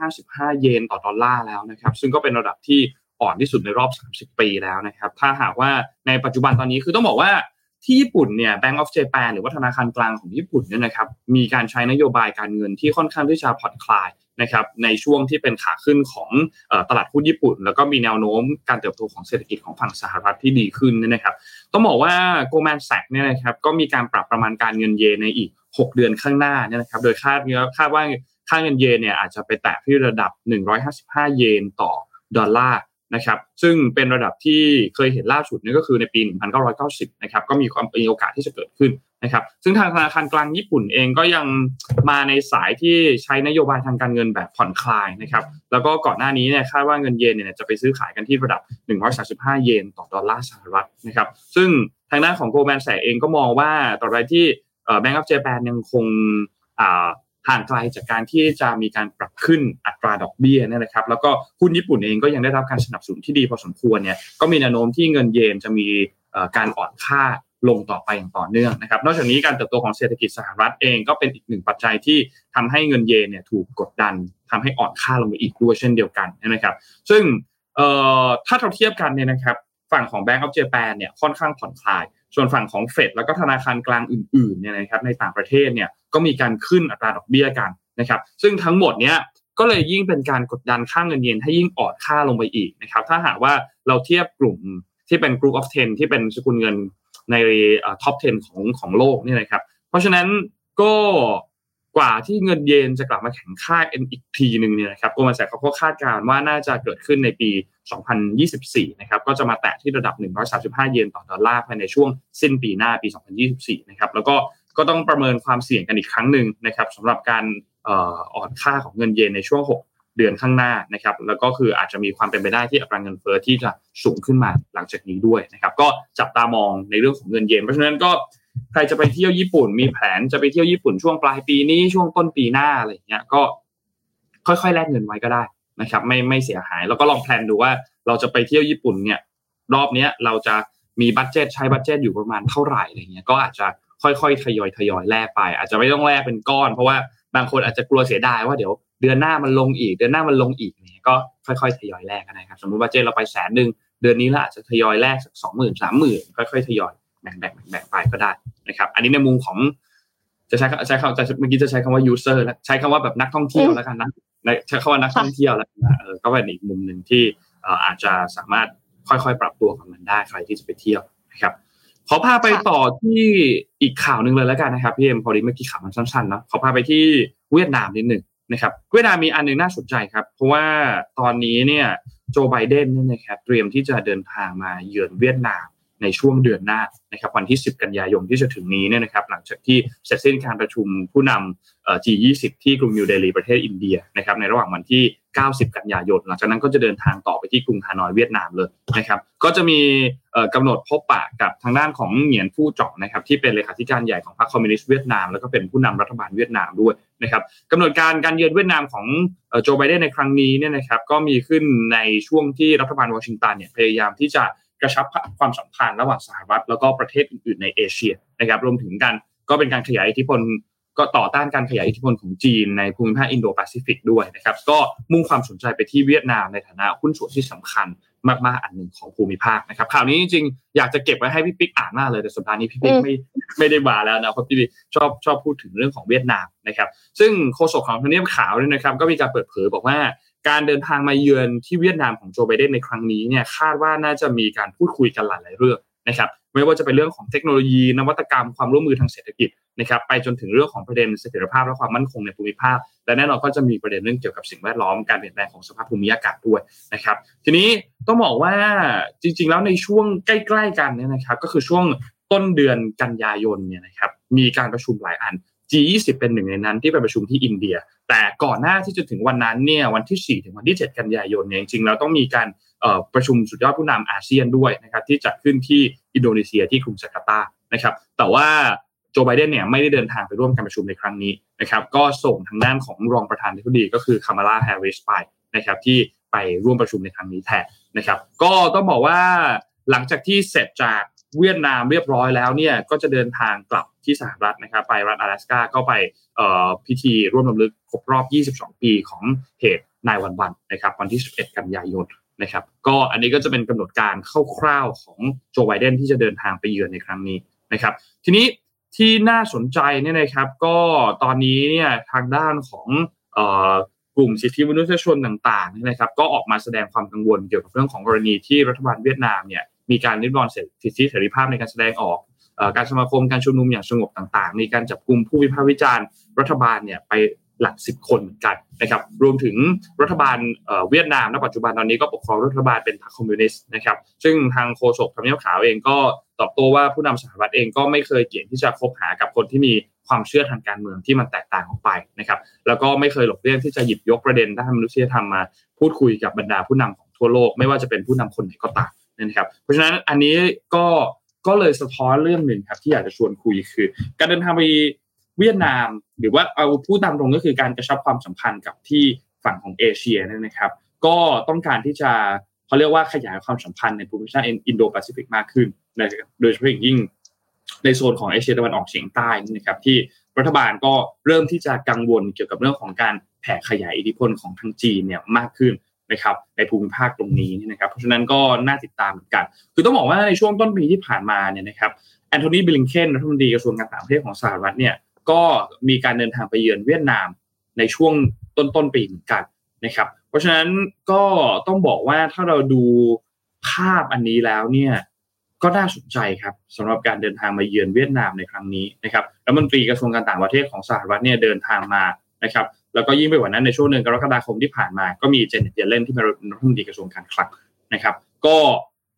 155เยนต่อดอลลาร์แล้วนะครับซึ่งก็เป็นระดับที่อ่อนที่สุดในรอบ 30 ปีแล้วนะครับถ้าหากว่าในปัจจุบันตอนนี้คือต้องบอกว่าที่ญี่ปุ่นเนี่ย Bank of Japan หรือว่าธนาคารกลางของญี่ปุ่นเนี่ยนะครับมีการใช้นโยบายการเงินที่ค่อนข้างที่จะผ่อนคลายนะครับในช่วงที่เป็นขาขึ้นของตลาดหุ้นญี่ปุ่น แล้วก็มีแนวโน้มการเติบโตของเศรษฐกิจของฝั่งสหรัฐที่ดีขึ้นนะครับต้องบอกว่า Goldman Sachs เนี่ยนะครับก็มีการปรับประมาณการเงินเยนในอีก 6 เดือนข้างหน้าเนี่ยนะครับ โดยคาดคาดว่าค่าเงินเยนเนี่ยอาจจะไปแตะที่ระดับ 155 เยนต่อดอลลาร์นะครับ ซึ่งเป็นระดับที่เคยเห็นล่าสุดนี่ก็คือในปี 1990 นะครับ ก็มีความมีโอกาสที่จะเกิดขึ้นนะครับ ซึ่งทางธนาคารกลางญี่ปุ่นเองก็ยังมาในสายที่ใช้นโยบายทางการเงินแบบผ่อนคลายนะครับ แล้วก็ก่อนหน้านี้เนี่ยคาดว่าเงินเยนเนี่ยจะไปซื้อขายกันที่ระดับ 135 เยนต่อดอลลาร์สหรัฐนะครับ ซึ่งทางด้านของโกลแมนแสเองก็มองว่าต่อไปที่ แบงก์ออฟเจแปนยังคงห่างไกลจากการที่จะมีการปรับขึ้นอัตราดอกเบี้ยนะครับ แล้วก็หุ้นญี่ปุ่นเองก็ยังได้รับการสนับสนุนที่ดีพอสมควรเนี่ยก็มีแนวโน้มที่เงินเยนจะมีการอ่อนค่าลงต่อไปอย่างต่อเนื่องนะครับ นอกจากนี้การเติบโตของเศรษฐกิจสหรัฐเองก็เป็นอีกหนึ่งปัจจัยที่ทำให้เงินเยนเนี่ยถูกกดดันทำให้อ่อนค่าลงไปอีกด้วยเช่นเดียวกันนะครับ ซึ่งถ้าเราเทียบกันเนี่ยนะครับ ฝั่งของ Bank of Japan เนี่ยค่อนข้างผ่อนคลาย ส่วนฝั่งของเฟดแล้วก็ธนาคารกลางอื่นๆเนี่ยนะครับในต่างประเทศเนี่ยก็มีการขึ้นอัตราดอกเบี้ยกันนะครับซึ่งทั้งหมดเนี้ยก็เลยยิ่งเป็นการกดดันค่างเงินเยนให้ยิ่งอ่อนค่าลงไปอีกนะครับถ้าหากว่าเราเทียบกลุ่มที่เป็น Group of 10 ที่เป็นสกุลเงินในท็อป 10 ของของโลกนี่นะครับเพราะฉะนั้นก็ กว่าที่เงินเยนจะกลับมาแข็งค่าเอ็นอีกทีหนึ่งเนี่ยนะครับโกลแมนแสกเขาก็คาดการณ์ว่าน่าจะเกิดขึ้นในปี 2024 นะครับ ก็จะมาแตะที่ระดับ 135 เยนต่อดอลลาร์ภายในช่วงสิ้นปีหน้าปี 2024 นะครับ แล้วก็ก็ต้องประเมินความเสี่ยงกันอีกครั้งหนึ่งนะครับสำหรับการอ่อนค่าของเงินเยนในช่วง 6 เดือนข้างหน้านะครับ แล้วก็คืออาจจะมีความเป็นไปได้ที่อัตราเงินเฟ้อที่จะสูงขึ้นมาหลังจากนี้ด้วยนะครับ ก็จับตามองในเรื่องของเงินเยน เพราะฉะนั้นก็ ใครจะไปเที่ยวญี่ปุ่น มีแผนจะไปเที่ยวญี่ปุ่นช่วงปลายปีนี้ช่วงต้นปีหน้าอะไรเงี้ย ก็ค่อยๆแลกเงินไว้ก็ได้นะครับ ไม่ไม่เสียหายแล้วก็ลอง plan ดูว่าเราจะไปเที่ยวญี่ปุ่นเนี่ย รอบเนี้ยเราจะมี budget ใช้ budget อยู่ประมาณเท่าไหร่อะไรเงี้ยก็อาจจะค่อยๆทยอยทยอยแลกไป อาจจะไม่ต้องแลกเป็นก้อน เพราะว่าบางคนอาจจะกลัวเสียดายว่าเดี๋ยวเดือนหน้ามันลงอีก เดือนหน้ามันลงอีกเนี่ยก็ค่อยๆทยอยแลกกันนะครับสมมติ budget เราไปแสนหนึ่งเดือนนี้เราอาจจะทยอยแลกสักสองหมื่นสามหมื่นค่อยๆทยอย แบ่งแบ่งแบ่งไปก็ได้นะครับ อันนี้ในมุมของจะใช้ใช้คำจะเมื่อกี้จะใช้คำว่า user แล้วใช้คำว่าแบบนักท่องเที่ยวแล้วกันนะใช้คำว่านักท่องเที่ยวแล้วนะเออก็เป็นอีกมุมหนึ่งที่อาจจะสามารถค่อยๆ ปรับตัวกับมันได้ใครที่จะไปเที่ยวนะครับขอพาไปต่อที่อีกข่าวหนึ่งเลยแล้วกันนะครับพี่เอ็มพอดีเมื่อกี้ข่าวมันสั้นๆนะขอพาไปที่เวียดนามนิดหนึ่งนะครับเวียดนามมีอันหนึ่งน่าสนใจครับ เพราะว่าตอนนี้เนี่ยโจไบเดนเนี่ยนะครับเตรียมที่จะเดินทางมาเยือนเวียดนาม ในช่วงเดือนหน้านะครับวันที่ 10 กันยายนที่จะถึงนี้เนี่ยนะครับหลังจากที่เสร็จสิ้นการประชุมผู้นำ G20 ที่กรุงนิวเดลีประเทศอินเดียนะครับในระหว่างวันที่ 9-10 กันยายน หลังจากนั้นก็จะเดินทางต่อไปที่กรุงฮานอยเวียดนามเลยนะครับก็จะมีกำหนดพบปะกับทางด้านของเหงียนฟู้จ่องนะครับที่เป็นเลขาธิการใหญ่ของพรรคคอมมิวนิสต์เวียดนามแล้วก็เป็นผู้นำรัฐบาลเวียดนามด้วยนะครับกำหนดการการเยือนเวียดนามของโจไบเดนในครั้งนี้เนี่ยนะครับก็มีขึ้นในช่วงที่รัฐบาลวอชิงตันเนี่ยพยายามที่จะ กระชับความสัมพันธ์ระหว่างสหรัฐแล้วก็ประเทศอื่นๆในเอเชียนะครับรวมถึงกันก็เป็นการขยายอิทธิพลก็ต่อต้านการขยายอิทธิพลของจีนในภูมิภาคอินโดแปซิฟิกด้วยนะครับก็มุ่งความสนใจไปที่เวียดนามในฐานะหุ้นส่วนที่สำคัญมากๆอันหนึ่งของภูมิภาคนะครับข่าวนี้จริงๆอยากจะเก็บไว้ให้พี่ปิ๊กอ่านมากเลยแต่สัปดาห์นี้พี่ปิ๊กไม่ไม่ได้มาแล้วนะเพราะพี่ชอบชอบพูดถึงเรื่องของเวียดนามนะครับซึ่งโฆษกของทางเนียบขาวเนี่ยนะครับก็มีการเปิดเผยบอกว่า การเดินทางมาเยือนที่เวียดนามของโจไบเดนในครั้งนี้เนี่ยคาดว่าน่าจะมีการพูดคุยกันหลาย ๆ เรื่องนะครับไม่ว่าจะเป็นเรื่องของเทคโนโลยี นวัตกรรมความร่วมมือทางเศรษฐกิจนะครับไปจนถึงเรื่องของประเด็นเสถียรภาพและความมั่นคงในภูมิภาค และแน่นอนก็จะมีประเด็นเรื่องเกี่ยวกับสิ่งแวดล้อมการเปลี่ยนแปลงของสภาพภูมิอากาศด้วยนะครับทีนี้ต้องบอกว่าจริง ๆ แล้วในช่วงใกล้ ๆ กันเนี่ยนะครับก็คือช่วงต้นเดือนกันยายนเนี่ยนะครับมีการประชุมหลายอัน G20 เป็นหนึ่งในนั้นที่ไปประชุมที่อินเดีย แต่ก่อนหน้าที่จะถึงวันนั้นเนี่ยวันที่ 4 ถึงวันที่ 7 กันยายนเนี่ยจริงๆเราต้องมีการประชุมสุดยอดผู้นำอาเซียนด้วยนะครับที่จัดขึ้นที่อินโดนีเซียที่กรุงจาการ์ตานะครับแต่ว่าโจไบเดนเนี่ยไม่ได้เดินทางไปร่วมการประชุมในครั้งนี้นะครับก็ส่งทางด้านของรองประธานาธิบดีก็คือคามาลาแฮร์ริสไปนะครับที่ไปร่วมประชุมในครั้งนี้แทนนะครับก็ต้องบอกว่าหลังจากที่เสร็จจากเวียดนามเรียบร้อยแล้วเนี่ยก็จะเดินทางกลับ ที่สหรัฐนะครับไปรัฐ阿拉斯กาก็ไปพิธีร่วมรำลึกครบรอบ 22 ปีของเหตุนายวันวันนะครับวันที่ 11 กันยายนนะครับก็อันนี้ก็จะเป็นกำหนดการคร่าวๆของโจไบเดนที่จะเดินทางไปเยือนในครั้งนี้นะครับทีนี้ที่น่าสนใจเนี่ยนะครับก็ตอนนี้เนี่ยทางด้านของกลุ่มสิทธิมนุษยชนต่างๆนี่นะครับก็ออกมาแสดงความกังวลเกี่ยวกับเรื่องของกรณีที่รัฐบาลเวียดนามเนี่ยมีการริดรอนสิทธิเสรีภาพในการแสดงออก การสมาคมการชุมนุมอย่างสงบต่างๆในการจับกลุ่มผู้วิพากษ์วิจารณ์รัฐบาลเนี่ยไปหลักสิบคนเหมือนกันนะครับรวมถึงรัฐบาลเวียดนามณปัจจุบันตอนนี้ก็ปกครองรัฐบาลเป็นพรรคคอมมิวนิสต์นะครับซึ่งทางโฆษกทำเนียบขาวเองก็ตอบโต้ว่าผู้นำสหรัฐเองก็ไม่เคยเกี่ยงที่จะคบหากับคนที่มีความเชื่อทางการเมืองที่มันแตกต่างออกไปนะครับแล้วก็ไม่เคยหลบเลี่ยงที่จะหยิบยกประเด็นด้านมนุษยธรรมมาพูดคุยกับบรรดาผู้นำของทั่วโลก ไม่ว่าจะเป็นผู้นำคนไหนก็ตามนะครับเพราะฉะนั้นอันนี้ก็ ก็เลยสะท้อนเรื่องหนึ่งครับที่อยากจะชวนคุยคือ การเดินทางไปเวียดนาม หรือว่าเอาพูดตามตรงก็คือการกระชับความสัมพันธ์กับที่ฝั่งของเอเชียนี่นะครับ ก็ต้องการที่จะเขาเรียกว่าขยายความสัมพันธ์ในภูมิภาคอินโดแปซิฟิกมากขึ้นโดยเฉพาะอย่างยิ่งในโซนของเอเชียตะวันออกเฉียงใต้นี่นะครับที่รัฐบาลก็เริ่มที่จะกังวลเกี่ยวกับเรื่องของการแผ่ขยายอิทธิพลของทางจีนเนี่ยมากขึ้น นะครับในภูมิภาคตรงนี้นะครับเพราะฉะนั้นก็น่าติดตามเหมือนกัน คือต้องบอกว่าในช่วงต้นปีที่ผ่านมาเนี่ยนะครับแอนโทนีบิลิงเคนรัฐมนตรีกระทรวงการต่างประเทศของสหรัฐเนี่ยก็มีการเดินทางไปเยือนเวียดนามในช่วงต้นต้นปีเหมือนกันนะครับเพราะฉะนั้นก็ต้องบอกว่าถ้าเราดูภาพอันนี้แล้วเนี่ยก็น่าสนใจครับสำหรับการเดินทางมาเยือนเวียดนามในครั้งนี้นะครับรัฐมนตรีกระทรวงการต่างประเทศของสหรัฐเนี่ยเดินทางมานะครับ แล้วก็ยิ่งไปกว่านั้นในช่วงเดือนกรกฎาคมที่ผ่านมา ก็มีเจเน็ตเยเลนที่เป็นรัฐมนตรีกระทรวงการคลังนะครับ ก็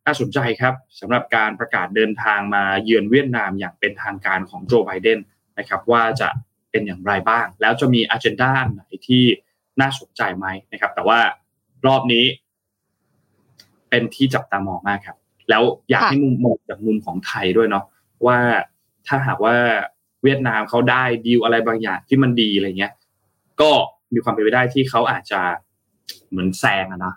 น่าสนใจครับสำหรับการประกาศเดินทางมาเยือนเวียดนามอย่างเป็นทางการของโจไบเดนนะครับว่าจะเป็นอย่างไรบ้าง แล้วจะมีอ g e n d a ไหนที่น่าสนใจไหมนะครับ แต่ว่ารอบนี้ เป็นที่จับตามองมากครับ แล้วอยากให้มุมมองจากมุมของไทยด้วยเนาะว่าถ้าหากว่าเวียดนามเขาได้ดีลอะไรบางอย่างที่มันดีอะไรเงี้ย ก็มีความเป็นไปได้ที่เขาอาจจะเหมือนแซงอะนะ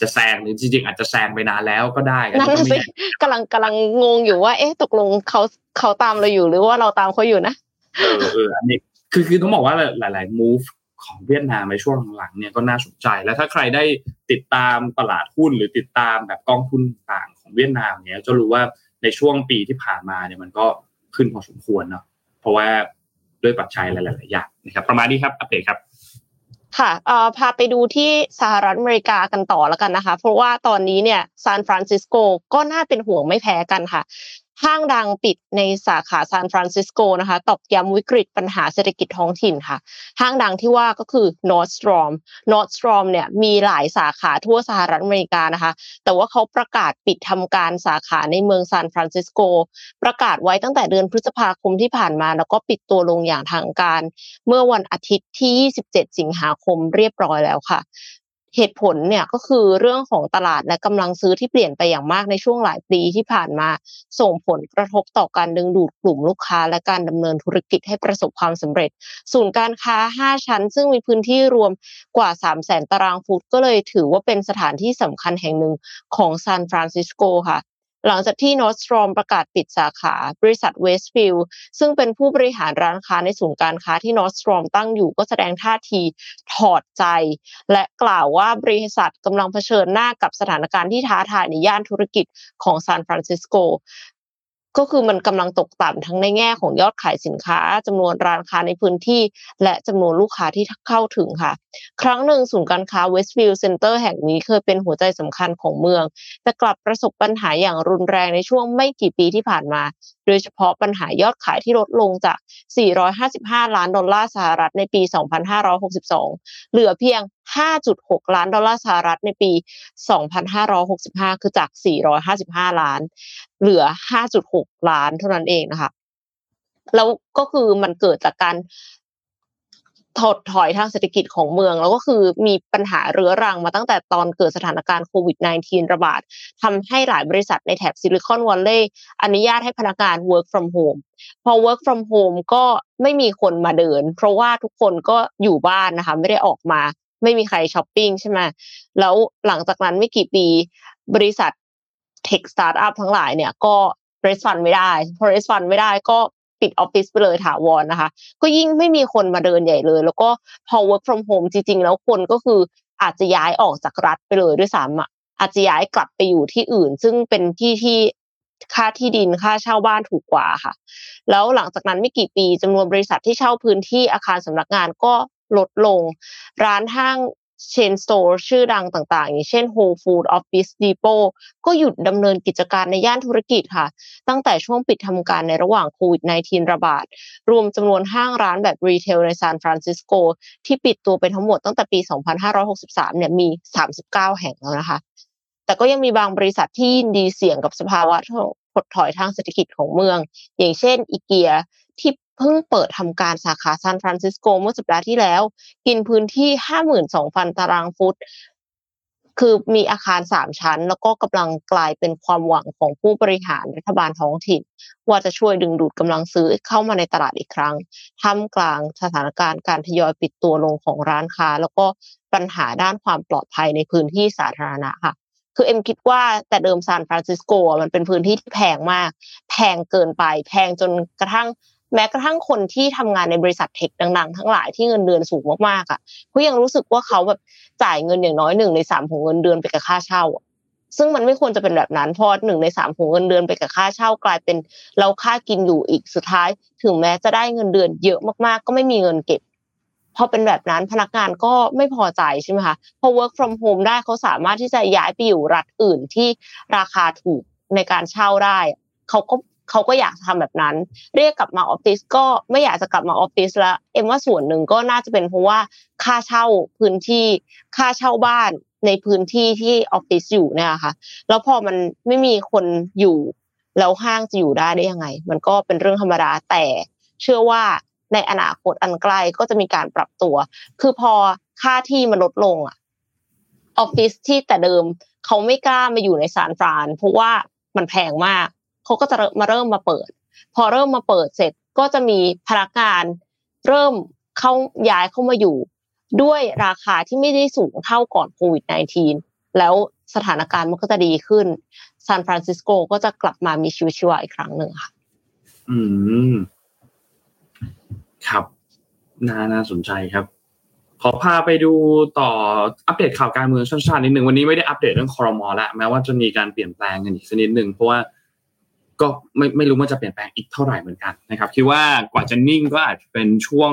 จะแซงหรือจริงๆอาจจะแซงไปนานแล้วก็ได้นั่นสิกำลังกำลังงงอยู่ว่า เอ๊ะตกลงเขาเขาตามเราอยู่หรือว่าเราตามเขาอยู่นะเออเอออันนี้คือคือต้องบอกว่าหลาย ๆ move ของเวียดนามในช่วงหลังเนี่ยก็น่าสนใจ แล้วถ้าใครได้ติดตามตลาดหุ้นหรือติดตามแบบกองทุนต่างของเวียดนามเนี่ยจะรู้ว่าในช่วงปีที่ผ่านมาเนี่ยมันก็ขึ้นพอสมควรเนาะเพราะว่า ด้วยปัจจัยหลายๆอย่างนะครับประมาณนี้ครับอัปเดตครับค่ะเอ่อพาไปดูที่สหรัฐอเมริกากันต่อแล้วกันนะคะ เพราะว่าตอนนี้เนี่ยซานฟรานซิสโกก็น่าเป็นห่วงไม่แพ้กันค่ะ ห้างดังปิดในสาขาซานฟรานซิสโกนะคะ ตอกย้ำวิกฤตปัญหาเศรษฐกิจท้องถิ่นค่ะ ห้างดังที่ว่าก็คือ Nordstrom Nordstrom เนี่ยมีหลายสาขาทั่วสหรัฐอเมริกานะคะ แต่ว่าเขาประกาศปิดทำการสาขาในเมืองซานฟรานซิสโก ประกาศไว้ตั้งแต่เดือนพฤษภาคมที่ผ่านมา แล้วก็ปิดตัวลงอย่างทางการ เมื่อวันอาทิตย์ที่ 27 สิงหาคมเรียบร้อยแล้วค่ะ เหตุผลเนี่ยก็คือเรื่องของตลาดและกำลังซื้อที่เปลี่ยนไปอย่างมากในช่วงหลายปีที่ผ่านมา ส่งผลกระทบต่อการดึงดูดกลุ่มลูกค้า และการดำเนินธุรกิจให้ประสบความสำเร็จ ศูนย์การค้า 5 ชั้น ซึ่งมีพื้นที่รวมกว่า 3 0 0แสนตารางฟุตก็เลยถือว่าเป็นสถานที่สำคัญแห่งหนึ่งของซานฟรานซิสโกค่ะ หลังจากที่ Nordstrom ประกาศปิดสาขา บริษัท Westfield ซึ่งเป็นผู้บริหารร้านค้าในศูนย์การค้าที่ Nordstrom ตั้งอยู่ก็แสดงท่าทีถอดใจ และกล่าวว่าบริษัทกำลังเผชิญหน้ากับสถานการณ์ที่ท้าทายในย่านธุรกิจของซานฟรานซิสโก ก็คือมันกำลังตกต่ำทั้งในแง่ของยอดขายสินค้าจำนวนร้านค้าในพื้นที่ และจำนวนลูกค้าที่เข้าถึงค่ะ ครั้งหนึ่งศูนย์การค้า Westfield Center แห่งนี้เคยเป็นหัวใจสำคัญของเมือง แต่กลับประสบปัญหาอย่างรุนแรงในช่วงไม่กี่ปีที่ผ่านมา โดยเฉพาะปัญหายอดขายที่ลดลงจาก 455 ล้านดอลลาร์สหรัฐในปี 2562 เหลือเพียง 5.6 ล้านดอลลาร์สหรัฐในปี 2565 คือจาก 455 ล้าน เหลือ 5.6 ล้านเท่านั้นเองนะคะ แล้วก็คือมันเกิดจากการถดถอยทางเศรษฐกิจของเมือง แล้วก็คือมีปัญหาเรื้อรังมาตั้งแต่ตอนเกิดสถานการณ์โควิด -19 ระบาดทำให้หลายบริษัทในแถบซิลิคอนวัลเลย์อนุญาตให้พนักงาน work from home พอ work from home ก็ไม่มีคนมาเดิน เพราะว่าทุกคนก็อยู่บ้านนะคะ ไม่ได้ออกมา ไม่มีใครช้อปปิ้งใช่ไหมแล้วหลังจากนั้นไม่กี่ปีบริษัท tech startup ทั้งหลายเนี่ยก็ raise fund ไม่ได้พอ raise fund ไม่ได้ก็ปิดออฟฟิศไปเลยถาวรนะคะ ก็ยิ่งไม่มีคนมาเดินใหญ่เลย แล้วก็พอ work from home จริง ๆ แล้วคนก็คืออาจจะย้ายออกจากรัฐไปเลยด้วยซ้ำอะอาจจะย้ายกลับไปอยู่ที่อื่น ซึ่งเป็นที่ที่ค่าที่ดินค่าเช่าบ้านถูกกว่าค่ะ แล้วหลังจากนั้นไม่กี่ปีจำนวนบริษัทที่เช่าพื้นที่อาคารสำนักงานก็ ลดลง ร้านห้าง chain store ชื่อดังต่างๆ อย่างเช่น Whole Food Office Depot ก็หยุดดำเนินกิจการในย่านธุรกิจค่ะ ตั้งแต่ช่วงปิดทำการในระหว่างโควิด -19 ระบาด รวมจำนวนห้างร้านแบบ retail ในซานฟรานซิสโกที่ปิดตัวไปทั้งหมดตั้งแต่ปี 2563 เนี่ยมี 39 แห่งแล้วนะคะ แต่ก็ยังมีบางบริษัทที่ดีเสี่ยงกับสภาวะถดถอยทางเศรษฐกิจของเมือง อย่างเช่นอีเกีย เพิ่งเปิดทำการสาขาซานฟรานซิสโกเมื่อสัปดาห์ที่แล้ว กินพื้นที่52,000ตารางฟุต คือมีอาคารสามชั้น แล้วก็กำลังกลายเป็นความหวังของผู้บริหารรัฐบาลท้องถิ่น ว่าจะช่วยดึงดูดกำลังซื้อเข้ามาในตลาดอีกครั้งท่ามกลางสถานการณ์การทยอยปิดตัวลงของร้านค้า แล้วก็ปัญหาด้านความปลอดภัยในพื้นที่สาธารณะค่ะคือเอ็มคิดว่าแต่เดิมซานฟรานซิสโกมันเป็นพื้นที่ที่แพงมาก แพงเกินไป แพงจนกระทั่ง แม้กระทั่งคนที่ทำงานในบริษัทเทคดังๆ ทั้งหลายที่เงินเดือนสูงมากๆอะเขายังรู้สึกว่าเขาแบบจ่ายเงินอย่างน้อยหนึ่งในสามของเงินเดือนไปกับค่าเช่าซึ่งมันไม่ควรจะเป็นแบบนั้นเพราะหนึ่งในสามของเงินเดือนไปกับค่าเช่ากลายเป็นเราค่ากินอยู่อีกสุดท้าย ถึงแม้จะได้เงินเดือนเยอะมากๆ ก็ไม่มีเงินเก็บพอเป็นแบบนั้นพนักงานก็ไม่พอใจใช่ไหมคะพอ work from home ได้เขาสามารถที่จะย้ายไปอยู่รัฐอื่นที่ราคาถูกในการเช่าได้ เขาก็ เขาก็อยากทำแบบนั้น เรียกกลับมาออฟฟิศก็ไม่อยากจะกลับมาออฟฟิศล้วเอ็มว่าส่วนหนึ่งก็น่าจะเป็นเพราะว่าค่าเช่าพื้นที่ค่าเช่าบ้านในพื้นที่ที่ออฟฟิศอยู่เนี่ยค่ะ แล้วพอมันไม่มีคนอยู่แล้วห้างจะอยู่ได้ได้ยังไง มันก็เป็นเรื่องธรรมดาแต่เชื่อว่าในอนาคตอันใกล้ก็จะมีการปรับตัว คือพอค่าที่มันลดลงอะออฟฟิศที่แต่เดิมเขาไม่กล้ามาอยู่ในซานฟรานเพราะว่ามันแพงมาก เขาก็จะมาเริ่มมาเปิด พอเริ่มมาเปิดเสร็จก็จะมีพนักงานเริ่มเข้าย้ายเข้ามาอยู่ ด้วยราคาที่ไม่ได้สูงเท่าก่อนโควิด -19 แล้วสถานการณ์มันก็จะดีขึ้นซานฟรานซิสโกก็จะกลับมามีชีวิตชีวาอีกครั้งหนึ่งค่ะ อืม ครับ น่าน่าสนใจครับ ขอพาไปดูต่ออัปเดตข่าวการเมืองสั้นๆนิดหนึ่งวันนี้ไม่ได้อัปเดตเรื่องคอรมอแล้วแม้ว่าจะมีการเปลี่ยนแปลงกันอีกสักนิดหนึ่งเพราะว่า ก็ไม่ไม่รู้ว่าจะเปลี่ยนแปลงอีกเท่าไหร่เหมือนกันนะครับ คิดว่ากว่าจะนิ่งก็อาจจะเป็นช่วง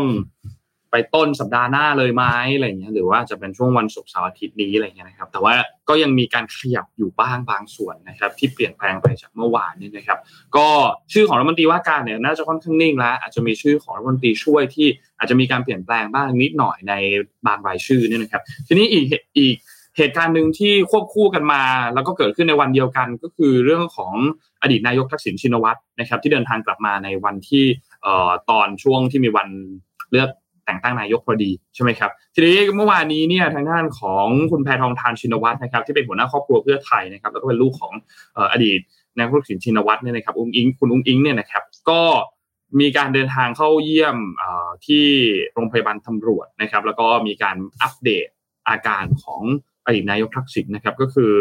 ไปต้นสัปดาห์หน้าเลยไหมอะไรเงี้ยหรือว่าจะเป็นช่วงวันศุกร์เสาร์อาทิตย์นี้อะไรเงี้ยนะครับ แต่ว่าก็ยังมีการขยับอยู่บ้างบางส่วนนะครับ ที่เปลี่ยนแปลงไปจากเมื่อวานนี่นะครับ ก็ชื่อของรัฐมนตรีว่าการเนี่ยน่าจะค่อนข้างนิ่งแล้ว อาจจะมีชื่อของรัฐมนตรีช่วยที่อาจจะมีการเปลี่ยนแปลงบ้างนิดหน่อยในบางรายชื่อเนี่ยนะครับ ทีนี้อีกอีก เหตุการณ์หนึ่งที่ควบคู่กันมา แล้วก็เกิดขึ้นในวันเดียวกันก็คือเรื่องของอดีตนายกทักษิณชินวัตรนะครับ ที่เดินทางกลับมาในวันที่เอ่อตอนช่วงที่มีวันเลือกแต่งตั้งนายกพอดีใช่ไหมครับทีนี้เมื่อวานนี้เนี่ยทางด้านของคุณแพทองทานชินวัตรนะครับ ที่เป็นหัวหน้าครอบครัวเพื่อไทยนะครับ แล้วก็เป็นลูกของอดีตนายกทักษิณชินวัตรเนี่ยนะครับอุ้งอิงคุณอุ้งอิงเนี่ยนะครับ ก็มีการเดินทางเข้าเยี่ยมที่โรงพยาบาลตำรวจนะครับ แล้วก็มีการอัปเดตอาการของ อดีตนายกทักษิณนะครับก็คือ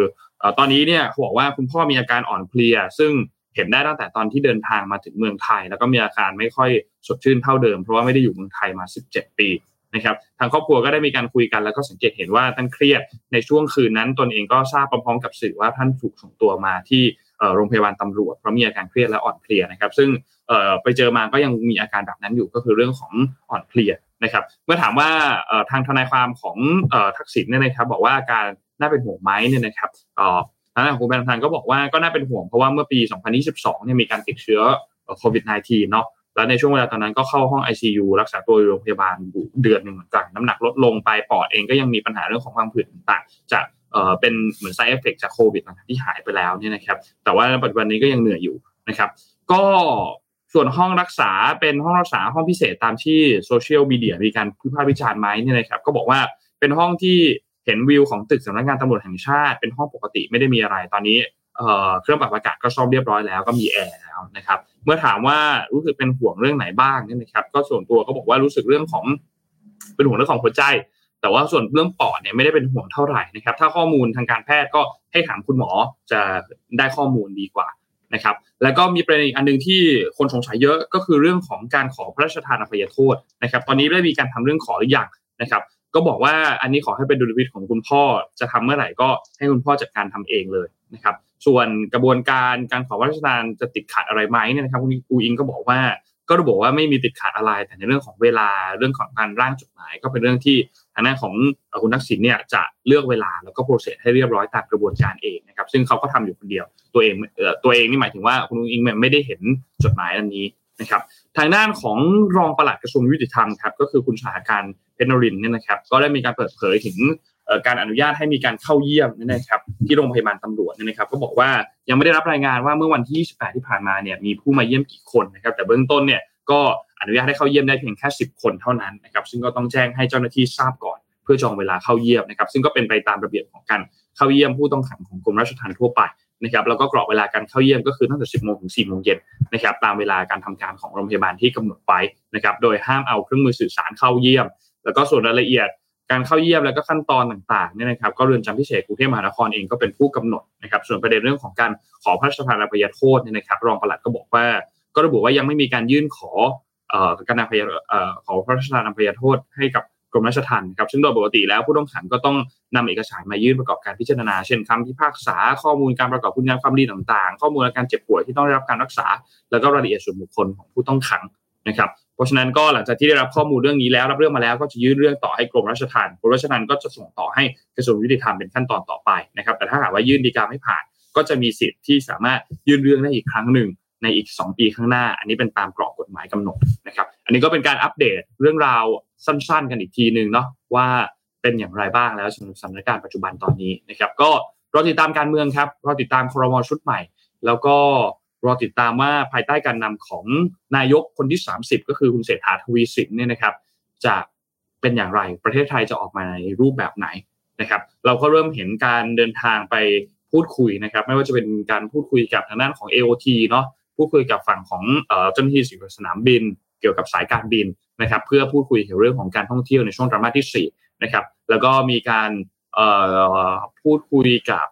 ตอนนี้เนี่ยเขาบอกว่าคุณพ่อมีอาการอ่อนเพลีย ซึ่งเห็นได้ตั้งแต่ตอนที่เดินทางมาถึงเมืองไทย แล้วก็มีอาการไม่ค่อยสดชื่นเท่าเดิม เพราะว่าไม่ได้อยู่เมืองไทยมา 17 ปีนะครับทางครอบครัวก็ได้มีการคุยกัน แล้วก็สังเกตเห็นว่าท่านเครียดในช่วงคืนนั้นตนเองก็ทราบพร้อมๆกับสื่อว่าท่านถูกส่งตัวมาที่โรงพยาบาลตำรวจเพราะมีอาการเครียดและอ่อนเพลียนะครับ ซึ่งไปเจอมาก็ยังมีอาการแบบนั้นอยู่ก็คือเรื่องของอ่อนเพลีย นะครับเมื่อถามว่าทางทนายความของทักษิณเนี่ยนะครับบอกว่าอาการน่าเป็นห่วงไหมเนี่ยนะครับทางด้านคุณแบนทันก็บอกว่าก็น่าเป็นห่วงเพราะว่าเมื่อปี 2022 เนี่ยมีการติดเชื้อโควิด -19 เนาะแล้วในช่วงเวลาตอนนั้นก็เข้าห้อง ICU รักษาตัวอยู่โรงพยาบาลอยู่เดือนหนึ่งเหมือนกันน้ำหนักลดลงไปปอดเองก็ยังมีปัญหาเรื่องของความผื่นต่างๆจากเป็นเหมือน side effect จากโควิดที่หายไปแล้วเนี่ยนะครับแต่ว่าปัจจุบันนี้ก็ยังเหนื่อยอยู่นะครับ ก็ ส่วนห้องรักษาเป็นห้องรักษาห้องพิเศษตามที่โซเชียลมีเดียมีการพิพากษ์วิจารณ์ไหมเนี่ยนะครับก็บอกว่าเป็นห้องที่เห็นวิวของตึกสำนักงานตำรวจแห่งชาติ เป็นห้องปกติไม่ได้มีอะไรตอนนี้เครื่องปรับอากาศก็ซ่อมเรียบร้อยแล้วก็มีแอร์แล้วนะครับเมื่อถามว่ารู้สึกเป็นห่วงเรื่องไหนบ้างเนี่ยนะครับก็ส่วนตัวก็บอกว่ารู้สึกเรื่องของเป็นห่วงเรื่องของหัวใจ แต่ว่าส่วนเรื่องปอดเนี่ยไม่ได้เป็นห่วงเท่าไหร่นะครับถ้าข้อมูลทางการแพทย์ก็ให้ถามคุณหมอจะได้ข้อมูลดีกว่า นะครับแล้วก็มีประเด็นอีกอันนึงที่คนสงสัยเยอะก็คือเรื่องของการขอพระราชทานอภัยโทษนะครับ ตอนนี้ได้มีการทำเรื่องขอหรือยังนะครับ ก็บอกว่าอันนี้ขอให้เป็นดุลพินิจของคุณพ่อจะทำเมื่อไหร่ก็ให้คุณพ่อจัดการทำเองเลยนะครับ ส่วนกระบวนการการขอพระราชทานจะติดขัดอะไรไหมเนี่ยนะครับคุณอูอิงก็บอกว่าก็ระบุว่าไม่มีติดขัดอะไรแต่ในเรื่องของเวลาเรื่องของการร่างจดหมาย ก็เป็นเรื่องที่ ทางด้านของคุณทักษิณเนี่ยจะเลือกเวลาแล้วก็โปรเซสให้เรียบร้อยตามกระบวนการเองนะครับซึ่งเขาก็ทำอยู่คนเดียวตัวเองตัวเองนี่หมายถึงว่าคุณอูอิงไม่ได้เห็นจดหมายอันนี้นะครับทางด้านของรองปลัดกระทรวงยุติธรรมครับก็คือคุณสาการเพนนรินเนี่ยนะครับก็ได้มีการเปิดเผยถึงการอนุญาตให้มีการเข้าเยี่ยมนะครับที่โรงพยาบาลตำรวจนะครับก็บอกว่ายังไม่ได้รับรายงานว่าเมื่อวันที่ 28 ที่ผ่านมาเนี่ยมีผู้มาเยี่ยมกี่คนนะครับแต่เบื้องต้นเนี่ยก็ อนุญาตให้เข้าเยี่ยมได้เพียงแค่ 10 คนเท่านั้นนะครับซึ่งก็ต้องแจ้งให้เจ้าหน้าที่ทราบก่อน เพื่อจองเวลาเข้าเยี่ยมนะครับซึ่งก็เป็นไปตามระเบียบของการเข้าเยี่ยมผู้ต้องขังของกรมราชทัณฑ์ทั่วไปนะครับแล้วก็กรอบเวลาการเข้าเยี่ยมก็คือตั้งแต่ 10 โมงถึง 4 โมงเย็นนะครับตามเวลาการทำการของโรงพยาบาลที่กำหนดไว้นะครับโดยห้ามเอาเครื่องมือสื่อสารเข้าเยี่ยม แล้วก็ส่วนรายละเอียดการเข้าเยี่ยมแล้วก็ขั้นตอนต่างๆเนี่ยนะครับก็เรือนจำพิเศษกรุงเทพมหานครเองก็เป็นผู้กำหนดนะครับส่วนประเด็นเรื่องของการขอพระราชทานอภัยโทษเนี่ยนะครับรองปลัดก็บอกว่า ก็ระบุว่ายังไม่มีการยื่นขอ การอภัยเอ่อขอพระราชทานอภัยโทษให้กับกรมราชทัณฑ์ครับซึ่งโดยปกติแล้วผู้ต้องขังก็ต้องนำเอกสารมายื่นประกอบการพิจารณา เช่นคำพิพากษาข้อมูลการประกอบคุณงามความดีต่างๆ ข้อมูลอาการเจ็บป่วยที่ต้องได้รับการรักษา แล้วก็รายละเอียดส่วนบุคคลของผู้ต้องขังนะครับเพราะฉะนั้นก็หลังจากที่ได้รับข้อมูลเรื่องนี้แล้ว รับเรื่องมาแล้วก็จะยื่นเรื่องต่อให้กรมราชทัณฑ์กรมราชทัณฑ์ก็จะส่งต่อให้กระทรวงยุติธรรมเป็นขั้นตอนต่อไปนะครับแต่ถ้าหากว่ายื่นดีกาไม่ผ่าน ก็จะมีสิทธิ์ที่สามารถยื่นเรื่องได้อีกครั้งหนึ่ง ในอีก 2 ปีข้างหน้า อันนี้เป็นตามกรอบกฎหมายกำหนดนะครับอันนี้ก็เป็นการอัปเดตเรื่องราวสั้นๆ กันอีกทีหนึ่งเนาะว่าเป็นอย่างไรบ้างแล้วสำหรับสถานการณ์ปัจจุบันตอนนี้นะครับก็รอติดตามการเมืองครับรอติดตามครมชุดใหม่ แล้วก็รอติดตามว่าภายใต้การนำของนายกคนที่ 30 ก็คือคุณเศรษฐาทวีสินเนี่ยนะครับ จะเป็นอย่างไรประเทศไทยจะออกมาในรูปแบบไหนนะครับ เราก็เริ่มเห็นการเดินทางไปพูดคุยนะครับ ไม่ว่าจะเป็นการพูดคุยกับทางด้านของ AOT เนาะ พูดคุยกับฝั่งของเจ้าหน้าที่สนามบิน เกี่ยวกับสายการบินนะครับ เพื่อพูดคุยเกี่ยวเรื่องของการท่องเที่ยวในช่วงไตรมาสที่4นะครับ แล้วก็มีการพูดคุยกับ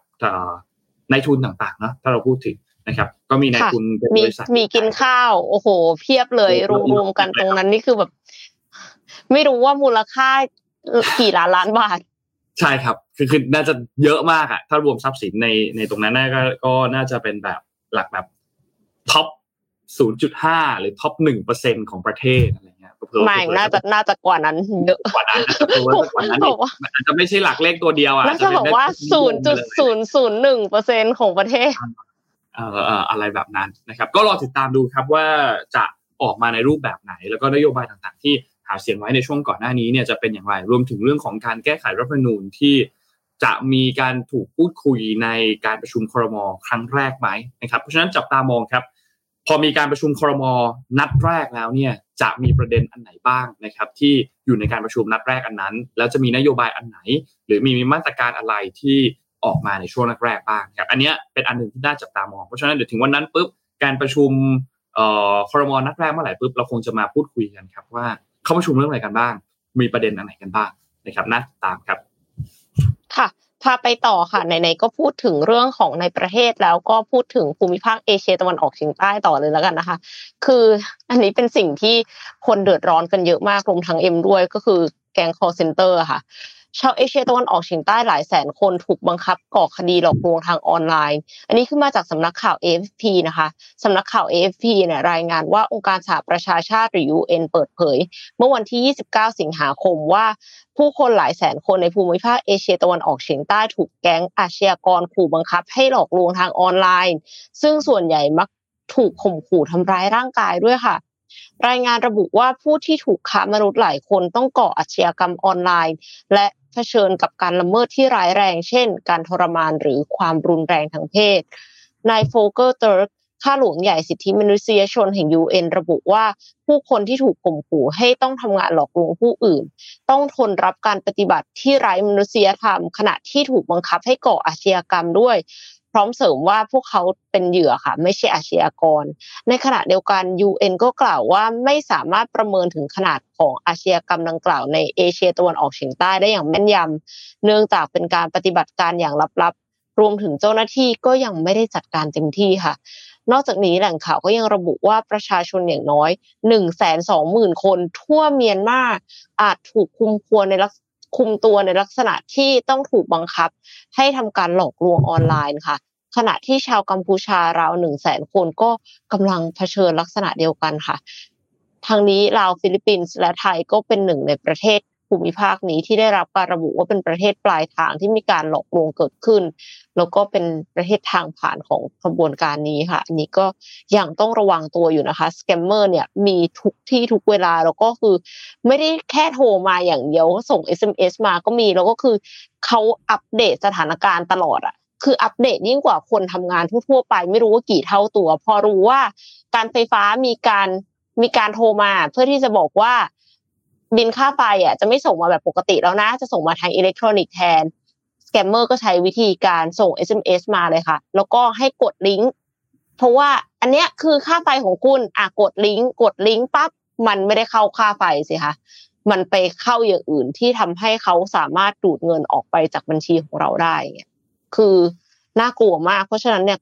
นายทุนต่างๆนะถ้าเราพูดถึงนะครับ ก็มีนายทุนเป็นบริษัทมีกินข้าว โอ้โห เพียบเลยรวมๆกันตรงนั้นนี่คือแบบ ไม่รู้ว่ามูลค่ากี่ล้านล้านบาท ใช่ครับ คือคือน่าจะเยอะมากอะถ้ารวมทรัพย์สินในในตรงนั้นน่าก็ก็น่าจะเป็นแบบหลักแบบ top ศูนย์จุดห้าหรือ top หนึ่งเปอร์เซ็นต์ของประเทศอะไรเงี้ยไม่น่าจะน่าจะกว่านั้นเยอะกว่านั้นกว่านั้นอาจจะไม่ใช่หลักเลขตัวเดียวอะน่าจะบอกว่าศูนย์จุดศูนย์ศูนย์หนึ่งเปอร์เซ็นของประเทศเอ่ออะไรแบบนั้นนะครับ ก็รอติดตามดูครับว่าจะออกมาในรูปแบบไหน แล้วก็นโยบายต่างๆ ที่หาเสียงไว้ในช่วงก่อนหน้านี้เนี่ยจะเป็นอย่างไร รวมถึงเรื่องของการแก้ไขรัฐธรรมนูญที่จะมีการถูกพูดคุยในการประชุมครมครั้งแรกไหมนะครับเพราะฉะนั้นจับตามองครับ พอมีการประชุมครมนัดแรกแล้วเนี่ยจะมีประเด็นอันไหนบ้างนะครับ ที่อยู่ในการประชุมนัดแรกอันนั้น แล้วจะมีนโยบายอันไหน หรือมีมาตรการอะไรที่ออกมาในช่วงแรกๆบ้างครับอันนี้เป็นอันหนึ่งที่น่าจับตามองเพราะฉะนั้นเดี๋ยวถึงวันนั้นปุ๊บการประชุมเอ่อครมนัดแรกเมื่อไหร่ปุ๊บเราคงจะมาพูดคุยกันครับว่าเขาประชุมเรื่องอะไรกันบ้าง มีประเด็นอันไหนกันบ้างนะครับน่าตามครับ ค่ะ พาไปต่อค่ะไหนๆก็พูดถึงเรื่องของในประเทศแล้วก็พูดถึงภูมิภาคเอเชียตะวันออกเฉียงใต้ต่อเลยแล้วกันนะคะ คืออันนี้เป็นสิ่งที่คนเดือดร้อนกันเยอะมากรวมทั้งเอ็มด้วยก็คือแก๊ง call center ค่ะ ชาวเอเชียตะวันออกเฉียงใต้หลายแสนคนถูกบังคับก่อคดีหลอกลวงทางออนไลน์ อันนี้คือมาจากสำนักข่าว AFP นะคะสำนักข่าว AFP เนี่ยรายงานว่าองค์การสหประชาชาติหรือ UN เปิดเผย เมื่อวันที่ 29 สิงหาคมว่าผู้คนหลายแสนคนในภูมิภาคเอเชียตะวันออกเฉียงใต้ถูกแก๊งอาชญากรขู่บังคับ ให้หลอกลวงทางออนไลน์ ซึ่งส่วนใหญ่มักถูกข่มขู่ทำร้ายร่างกายด้วยค่ะรายงานระบุว่าผู้ที่ถูกค้ามนุษย์หลายคนต้องก่ออาชญากรรมออนไลน์ และ เผชิญกับการละเมิดที่ร้ายแรง เช่น การทรมานหรือความรุนแรงทางเพศ นายโฟลเกอร์เติร์กข้าหลวงใหญ่สิทธิมนุษยชนแห่ง UN ระบุว่า ผู้คนที่ถูกข่มขู่ให้ต้องทำงานหลอกลวงผู้อื่น ต้องทนรับการปฏิบัติที่ไร้มนุษยธรรม ขณะที่ถูกบังคับให้ก่ออาชญากรรมด้วย ร้อมเสริมว่าพวกเขาเป็นเหยื่อค่ะ ไม่ใช่อาชญากร ในขณะเดียวกัน UN ก็กล่าวว่าไม่สามารถประเมินถึงขนาดของอาชญากรรมดังกล่าวในเอเชียตะวันออกเฉียงใต้ได้อย่างแม่นยำเนื่องจากเป็นการปฏิบัติการอย่างลับๆ รวมถึงเจ้าหน้าที่ก็ยังไม่ได้จัดการเต็มที่ค่ะ นอกจากนี้แหล่งข่าวก็ยังระบุว่าประชาชนอย่างน้อย1นึ่งแสนสองหมื่นคนทั่วเมียนมาอาจถูกคุมคัวในลักษ คุมตัวในลักษณะที่ต้องถูกบังคับ ให้ทำการหลอกลวงออนไลน์ค่ะ ขณะที่ชาวกัมพูชาราวหนึ่งแสนคนก็กำลังเผชิญลักษณะเดียวกันค่ะทั้งนี้ลาวฟิลิปปินส์และไทยก็เป็นหนึ่งในประเทศ ภูมิภาคนี้ที่ได้รับการระบุว่าเป็นประเทศปลายทางที่มีการหลอกลวงเกิดขึ้น แล้วก็เป็นประเทศทางผ่านของกระบวนการนี้ค่ะ อันนี้ก็ยังต้องระวังตัวอยู่นะคะ scammer เนี่ยมีทุกที่ทุกเวลาแล้วก็คือ ไม่ได้แค่โทรมาอย่างเดียวส่ง SMS มาก็มีแล้วก็คือเขาอัปเดตสถานการณ์ตลอดอะคืออัปเดตยิ่งกว่าคนทำงานทั่วๆไป ไม่รู้ว่ากี่เท่าตัว พอรู้ว่าการไฟฟ้ามีการมีการโทรมาเพื่อที่จะบอกว่า บิลค่าไฟอะจะไม่ส่งมาแบบปกติแล้วนะ จะส่งมาทางอิเล็กทรอนิกส์แทนสแกมเมอร์ก็ใช้วิธีการส่ง SMS มาเลยค่ะ แล้วก็ให้กดลิงก์เพราะว่าอันเนี้ยคือค่าไฟของคุณอะกดลิงก์กดลิงก์ปั๊บมันไม่ได้เข้าค่าไฟสิคะมันไปเข้าอย่างอื่นที่ทำให้เขาสามารถดูดเงินออกไปจากบัญชีของเราได้เงี้ยคือน่ากลัวมาก เพราะฉะนั้นเนี่ย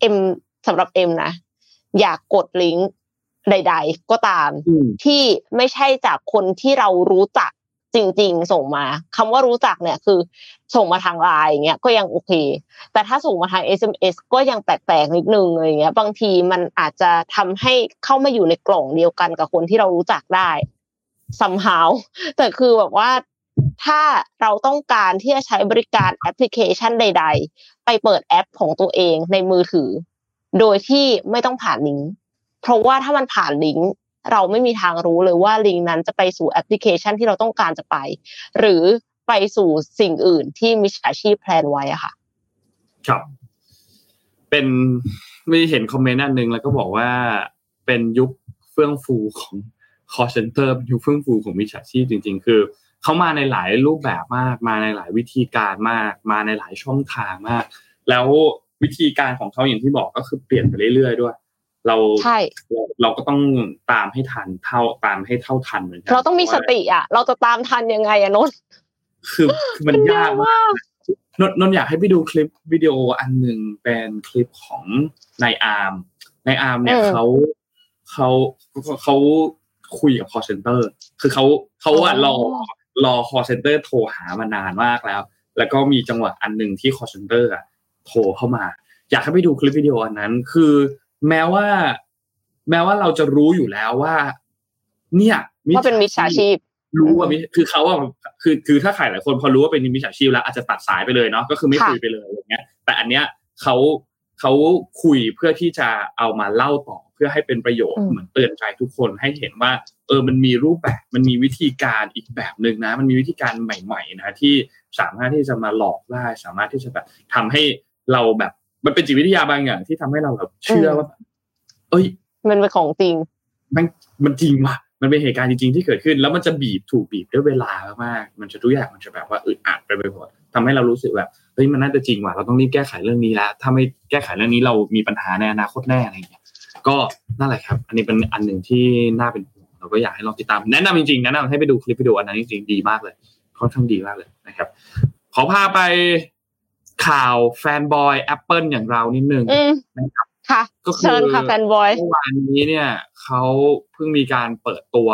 เอ็มสำหรับเอ็มนะ อยากกดลิงก์ ใด ๆ ก็ตามที่ไม่ใช่จากคนที่เรารู้จักจริง ๆ ส่งมาคำว่ารู้จักเนี่ยคือ ส่งมาทางไลน์อย่างเงี้ยก็ยังโอเค แต่ถ้าส่งมาทาง SMS ก็ยังแปลกๆนิดนึงอะไรเงี้ย บางทีมันอาจจะทำให้เข้ามาอยู่ในกล่องเดียวกันกับคนที่เรารู้จักได้ somehow แต่คือแบบว่าถ้าเราต้องการที่จะใช้บริการแอปพลิเคชันใด ๆ ไปเปิดแอปของตัวเองในมือถือ โดยที่ไม่ต้องผ่านลิงก์ เพราะว่าถ้ามันผ่านลิงก์เราไม่มีทางรู้เลยว่าลิงก์นั้นจะไปสู่แอปพลิเคชันที่เราต้องการจะไป หรือไปสู่สิ่งอื่นที่มิจฉาชีพ plan ไว้อะค่ะ ครับ เป็นไม่เห็นคอมเมนต์อันหนึ่งแล้วก็บอกว่าเป็นยุคเฟื่องฟูของ call center ยุคเฟื่องฟูของมิจฉาชีพจริง ๆ คือเขามาในหลายรูปแบบมาก มาในหลายวิธีการมาก มาในหลายช่องทางมาก แล้ววิธีการของเขาอย่างที่บอกก็คือเปลี่ยนไปเรื่อยๆด้วย เราใช่เราเราก็ต้องตามให้ทันเท่าตามให้เท่าทันเหมือนกัเราต้องมีสติอะ เราจะตามทันยังไงอะนนท์คือคือมันยากมากนนนนอยากให้ไปดูคลิปวิดีโออันหนึ่งเป็นคลิปของนายอาร์มนายอาร์มเนี่ยเขาเขาเขาคุยกับ call center คือเขาเขาอะรอรอ call center โทรหามานานมากแล้ว แล้วก็มีจังหวะอันหนึ่งที่ call center อะโทรเข้ามา อยากให้ไปดูคลิปวิดีโออันนั้น คือ แม้ว่า แม้ว่าเราจะรู้อยู่แล้วว่า เนี่ยว่าเป็นมิจฉาชีพ รู้ว่ามิคือเขาอะคือคือถ้าใครหลายคนพอรู้ว่าเป็นมิจฉาชีพแล้วอาจจะตัดสายไปเลยเนาะก็คือไม่ค่ะคุยไปเลยอย่างเงี้ย แต่อันเนี้ยเขาเขาคุยเพื่อที่จะเอามาเล่าต่อเพื่อให้เป็นประโยชน์เหมือนเตือนใจทุกคนให้เห็นว่า เออมันมีรูปแบบมันมีวิธีการอีกแบบหนึ่งนะ มันมีวิธีการใหม่ ๆ นะที่สามารถที่จะมาหลอกได้สามารถที่จะแบบทำให้เราแบบ มันเป็นจิตวิทยาบางอย่างที่ทำให้เราแบบเชื่อว่าแบบเอ้ย มันเป็นของจริง มันมันจริงว่ะ มันเป็นเหตุการณ์จริงๆที่เกิดขึ้น แล้วมันจะบีบถูกบีบด้วยเวลามากๆมันจะทุกอย่างมันจะแบบว่าอึดอัดไปไปหมดทำให้เรารู้สึกแบบเฮ้ยมันน่าจะจริงว่ะเราต้องรีบแก้ไขเรื่องนี้แล้วถ้าไม่แก้ไขเรื่องนี้เรามีปัญหาในอนาคตแน่อะไรอย่างเงี้ยก็นั่นแหละครับ อันนี้เป็นอันหนึ่งที่น่าเป็นห่วงเราก็อยากให้ลองติดตาม แนะนำจริงๆแนะนำให้ไปดูคลิปวิดีโออันนั้นจริงๆดีมากเลยค่อนข้างดีมากเลยนะครับขอพาไป ข่าวแฟนบอย Apple อย่างเรานิดนึงอืมนะครับค่ะก็คือเชิญค่ะแฟนบอยเมื่อวานนี้เนี่ยเขาเพิ่งมีการเปิดตัว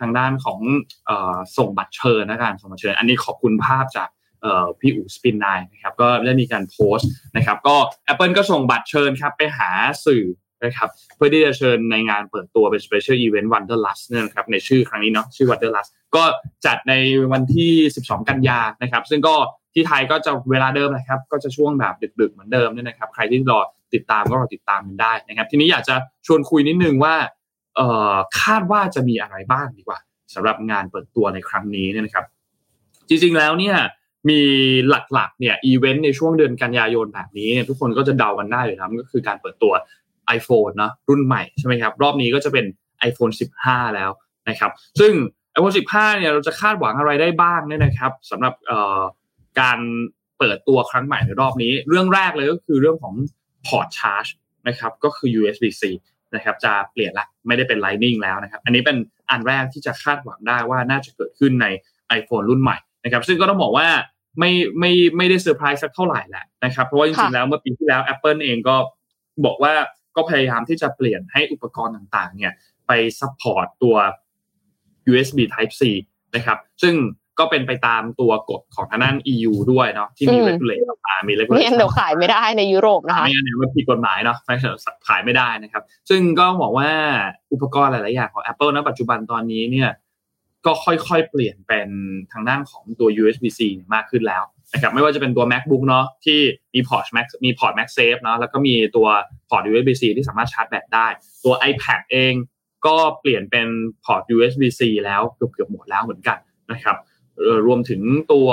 ทางด้านของเอ่อส่งบัตรเชิญนะการส่งบัตรเชิญ อันนี้ขอบคุณภาพจากเอ่อพี่อู๋สปินไนนะครับก็ได้มีการโพสต์นะครับ ก็ Apple ก็ส่งบัตรเชิญครับไปหาสื่อ นะครับเพื่อที่จะเชิญในงานเปิดตัวเป็น Special Event Wonderlust เนี่ยนะครับในชื่อครั้งนี้เนาะชื่อ Wonderlust ก็จัดในวันที่ 12 กันยานะครับ ซึ่งก็ที่ไทยก็จะเวลาเดิมนะครับ ก็จะช่วงแบบดึก ๆ เหมือนเดิมเนี่ยนะครับ ใครที่รอติดตามก็รอติดตามกันได้นะครับ ทีนี้อยากจะชวนคุยนิดนึงว่าเอ่อคาดว่าจะมีอะไรบ้างดีกว่าสำหรับงานเปิดตัวในครั้งนี้เนี่ยนะครับ จริงๆแล้วเนี่ยมีหลักๆเนี่ยอีเวนต์ในช่วงเดือนกันยายนแบบนี้เนี่ยทุกคนก็จะเดากันได้อยู่แล้วก็คือการเปิดตัว iPhone เนอะรุ่นใหม่ใช่ไหมครับรอบนี้ก็จะเป็น iPhone 15 แล้วนะครับ ซึ่ง iPhone 15 เนี่ยเราจะคาดหวังอะไรได้บ้างเนี่ยนะครับสำหรับเอ่อการเปิดตัวครั้งใหม่ในรอบนี้ เรื่องแรกเลยก็คือเรื่องของพอร์ตชาร์จนะครับก็คือ USB-C นะครับจะเปลี่ยนละไม่ได้เป็น Lightning แล้วนะครับ อันนี้เป็นอันแรกที่จะคาดหวังได้ว่าน่าจะเกิดขึ้นใน iPhone รุ่นใหม่นะครับ ซึ่งก็ต้องบอกว่าไม่ไม่ไม่ได้เซอร์ไพรส์สักเท่าไหร่แหละนะครับ เพราะว่าจริงๆแล้วเมื่อปีที่แล้ว Apple เองก็บอกว่า ก็พยายามที่จะเปลี่ยนให้อุปกรณ์ต่างๆเนี่ยไป support ตัว USB Type C นะครับ ซึ่งก็เป็นไปตามตัวกฎของทางด้าน EU ด้วยเนาะที่มีอืม regulate ออกมามีไม่งั้น regulation เดี๋ยวขายไม่ได้ในยุโรปนะคะไม่งั้นเนี่ยมันผิดกฎหมายเนาะไม่งั้นขายไม่ได้นะครับ ซึ่งก็บอกว่าอุปกรณ์หลาย ๆ อย่างของ Apple ณปัจจุบันตอนนี้เนี่ย ก็ค่อยๆ เปลี่ยนเป็นทางด้านของตัว USB-C มากขึ้นแล้วนะครับไม่ว่าจะเป็นตัว MacBook เนาะที่มีพอร์ต Mac มีพอร์ต MagSafe เนาะแล้วก็มีตัวพอร์ต USB-C ที่สามารถชาร์จแบตได้ ตัว iPad เองก็เปลี่ยนเป็นพอร์ต USB-C แล้วเกือบๆหมดแล้วเหมือนกันนะครับรวมถึงตัว